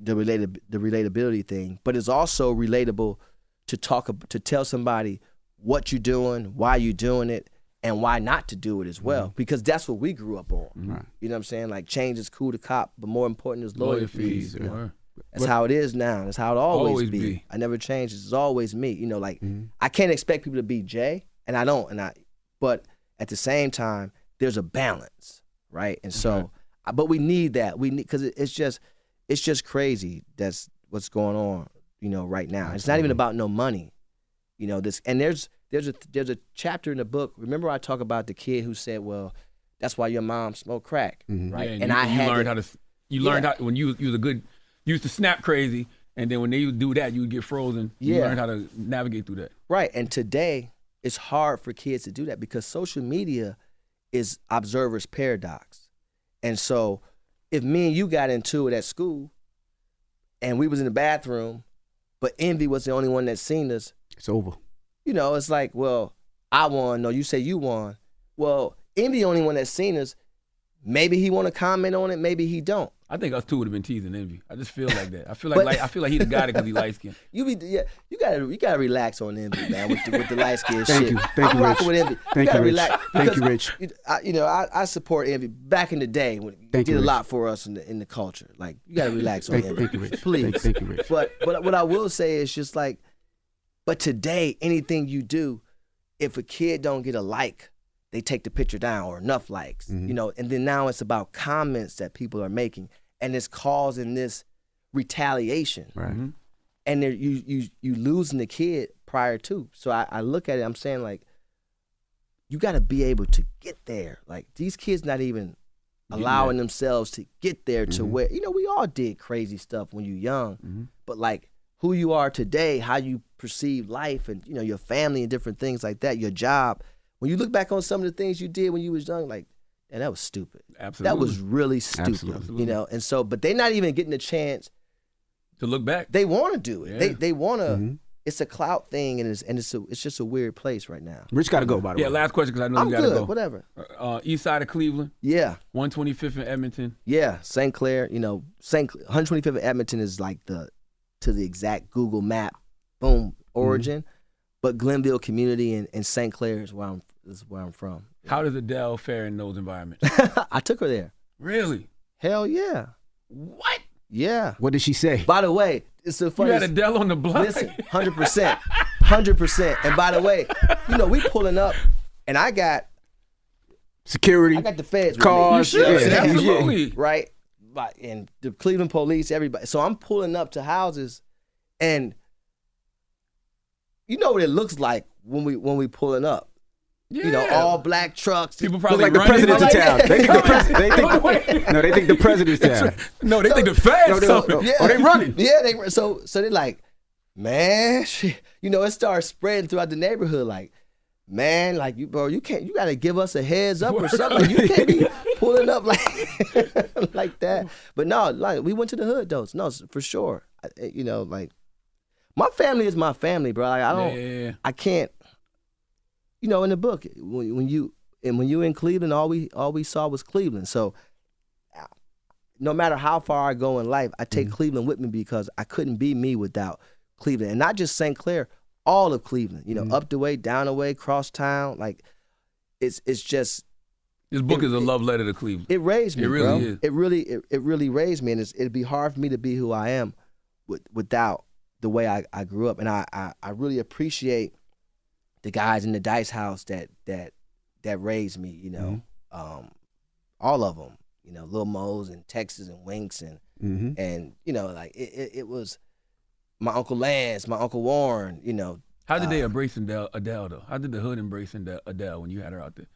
the related the relatability thing, but it's also relatable to talk to tell somebody what you're doing, why you're doing it, and why not to do it as well. Mm-hmm. Because that's what we grew up on. Mm-hmm. You know what I'm saying? Like change is cool to cop, but more important is lawyer, Lawyer fees. fees, you know? That's how it is now. That's how it always, Always be. be. I never change. It's always me. You know, like mm-hmm. I can't expect people to be Jay, and I don't. And I, but at the same time, there's a balance, right? And so, but we need that. We need because it, it's just, it's just crazy. That's what's going on. You know, right now. It's not even about no money. You know this, and there's there's a there's a chapter in the book. Remember, I talk about the kid who said, "Well, that's why your mom smoked crack," mm-hmm. right? Yeah, and you, I you had learned to, how to. You learned Yeah. how when you you was a good. You used to snap crazy, and then when they would do that, you would get frozen. You learned how to navigate through that. Right. And today, it's hard for kids to do that because social media is observer's paradox. And so, if me and you got into it at school and we was in the bathroom, but Envy was the only one that seen us, It's over. You know, it's like, well, I won. No, you say you won. Well, Envy the only one that seen us. Maybe he want to comment on it. Maybe he don't. I think us two would have been teasing envy. I just feel like that. I feel like, But- like I feel like he'd have got it because he light skinned. You be yeah, you gotta you gotta relax on Envy, man, with the, with the light skin Thank shit. you. Thank I'm you, rocking Rich. with Envy. Thank gotta you, Rich. relax Thank you, Rich. You, I, you know, I, I support Envy. Back in the day when he did you, a Rich. lot for us in the in the culture. Like you gotta relax on Thank- Envy. thank you, Rich. Please. Thank- thank you, Rich. But but what I will say is just like, but today anything you do, if a kid don't get a like, they take the picture down or enough likes, Mm-hmm. you know. And then now it's about comments that people are making, and it's causing this retaliation Right. Mm-hmm. and you you you losing the kid prior to. So I, I look at it. I'm saying like, you got to be able to get there. Like these kids not even allowing themselves to get there to mm-hmm. where you know we all did crazy stuff when you're young, mm-hmm. but like who you are today, how you perceive life, and you know your family and different things like that, your job. When you look back on some of the things you did when you was young, like, and that was stupid. Absolutely. That was really stupid. Absolutely. You know, and so, but they're not even getting a chance To look back. they want to do it. They Yeah. they want to. Mm-hmm. It's a clout thing, and it's and it's a, it's just a weird place right now. Rich got to go, by the Yeah, way. Yeah. Last question because I know I'm you got to good. go. Whatever. Uh, east side of Cleveland, Yeah, 125th in Edmonton. yeah. St. Clair. You know, St. Cl- 125th of Edmonton is like the to the exact Google map, boom, mm-hmm. origin. But Glenville community and, and St. Clair is where I'm is where I'm from. How does Adele fare in those environments? I took her there. really? Hell yeah, What? yeah. What did she say? By the way, it's the You funny. had Adele on the block. Listen, hundred percent, hundred percent. And by the way, you know we pulling up, and I got Security. I got the feds. with me. Cars, You know what yeah, absolutely. right? And the Cleveland police, everybody. So I'm pulling up to houses, and you know what it looks like when we when we pulling up. You know, all black trucks. People probably like the president's in like town. that. They think the president. They think. no, they think the president's town. No, they think the feds No, they- coming. no. Oh, they running. Yeah, they so so they like, man, shit. you know, it starts spreading throughout the neighborhood. Like, man, like you, bro, you can't, you gotta give us a heads up or something. You can't be pulling up like like that. But no, like we went to the hood though. No, for sure. I, you know, like my family is my family, bro. Like I don't, Yeah, yeah, yeah. I can't. You know, in the book, when, when you and when you in Cleveland, all we all we saw was Cleveland. So no matter how far I go in life, I take mm-hmm. Cleveland with me because I couldn't be me without Cleveland, and not just St. Clair, all of Cleveland. You know, mm-hmm. up the way, down the way, cross town. Like it's it's just This book It- is a love letter to Cleveland. it raised me, It really bro. is. It really it, it really raised me, and it's, it'd be hard for me to be who I am with, without the way I, I grew up. And I, I I really appreciate the guys in the Dice House that that that raised me. You know, um, all of them. You know, Lil Mo's and Texas and Winks and Mm-hmm. and you know like it, it, it was my uncle Lance, my uncle Warren. You know, How did they Uh, embrace Adele, Adele though? How did the hood embrace Adele, when you had her out there?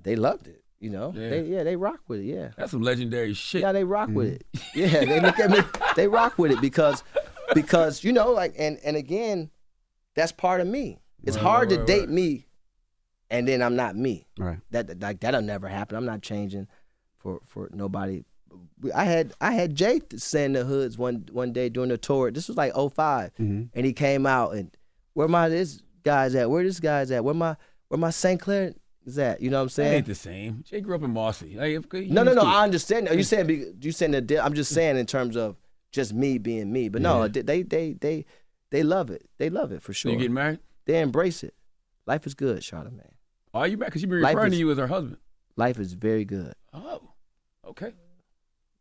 they loved it. You know, Yeah. they yeah they rock with it. Yeah. That's some legendary shit. Yeah, they rock with it. Yeah, they look at me. They rock with it because because you know like and and again, that's part of me. It's Right, hard right, to date right. me, and then I'm not me. Right. That that- like that'll never happen. I'm not changing for for nobody. I had I had Jay send the hoods one one day during the tour. This was like 5 Mhm. and he came out and where my this guys at? Where this guys at? Where my where my St. Clair is that? You know what I'm That saying? ain't the same. Jay grew up in Marcy. Like, No, no, no. I understand. Are You saying you saying that? I'm just saying in terms of just me being me. But no, Yeah. they they they they love it. They love it for sure. you getting married? They embrace it. Life is good, Charlamagne. Are you back? Because you've been Life referring is- to you as her husband. Life is very good. Oh, okay.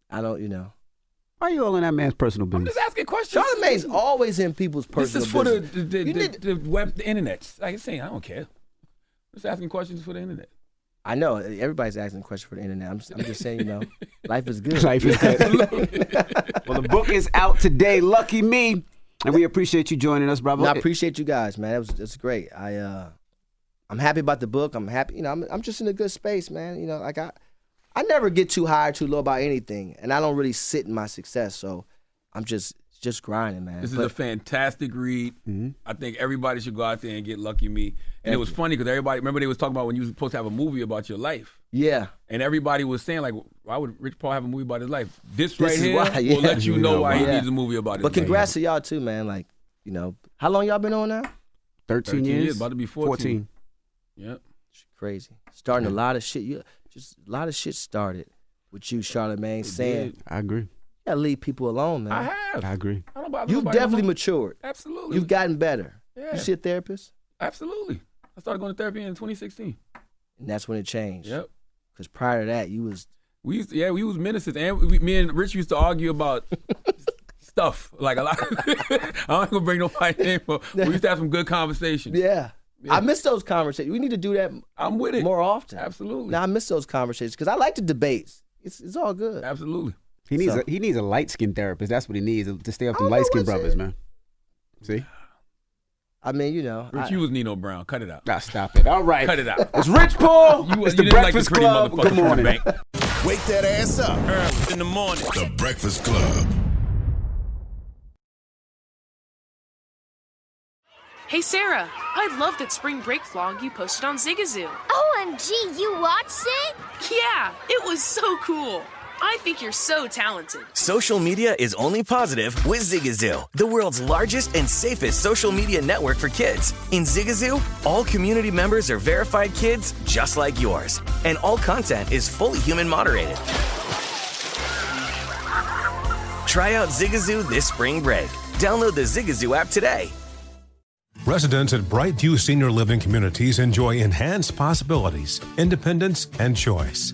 I don't, you know. Why are you all in that man's personal business? I'm just asking questions. Charlamagne's always in people's personal business. This is for the, business. the, the, You the, need- the web, the internet. Like I'm saying, I don't care. Just asking questions for the internet. I know everybody's asking a question for the internet. I'm just, I'm just saying, you know, life is good. Life is good. well, the book is out today. Lucky me. And we appreciate you joining us, brother. No, I appreciate you guys, man. That was that's great. I uh, I'm happy about the book. I'm happy. You know, I'm I'm just in a good space, man. You know, like I, I never get too high or too low about anything, and I don't really sit in my success. So, I'm just just grinding, man. This is a fantastic read. Mm-hmm. I think everybody should go out there and get Lucky Me. And it was you. funny because everybody remember they was talking about when you was supposed to have a movie about your life. yeah. And everybody was saying like, why would Rich Paul have a movie about his life? This, This right is here why, yeah. will let you know why he Yeah. needs a movie about his But life. congrats to y'all too, man. Like, you know, how long y'all been on now? 13, years. about to be 14. Yep. Crazy. Starting a lot of shit. You just a lot of shit started with you, Charlamagne, saying I agree. You gotta leave people alone, man. I have. I agree. I don't bother You've definitely more. matured. Absolutely. You've gotten better. Yeah. You see a therapist, Absolutely. I started going to therapy in 2016. and that's when it changed. Yep. Because prior to that, you was We used to, yeah, we was menaces, and we, me and Rich used to argue about stuff like a lot. I'm not gonna bring nobody name, but we used to have some good conversations. yeah. I miss those conversations. We need to do that I'm with it. more often. Absolutely, Now I miss those conversations because I like the debates. It's it's all good. absolutely. He needs So- a he needs a light skinned therapist. That's what he needs to stay up I them don't know light skinned what's brothers, it. man. See? I mean, you know, Rich, I- you was Nino Brown. Cut it out. Ah, stop it. All right. Cut it out. It's Rich Paul. You, it's you the didn't like Breakfast the Club. Good morning. bank. Wake that ass up. In the morning. The Breakfast Club. Hey Sarah, I love that spring break vlog you posted on Zigazoo. OMG, you watched it? Yeah, it was so cool. I think you're so talented. Social media is only positive with Zigazoo, the world's largest and safest social media network for kids. In Zigazoo, all community members are verified kids just like yours, and all content is fully human moderated. Try out Zigazoo this spring break. Download the Zigazoo app today. Residents at Brightview Senior Living Communities enjoy enhanced possibilities, independence, and choice.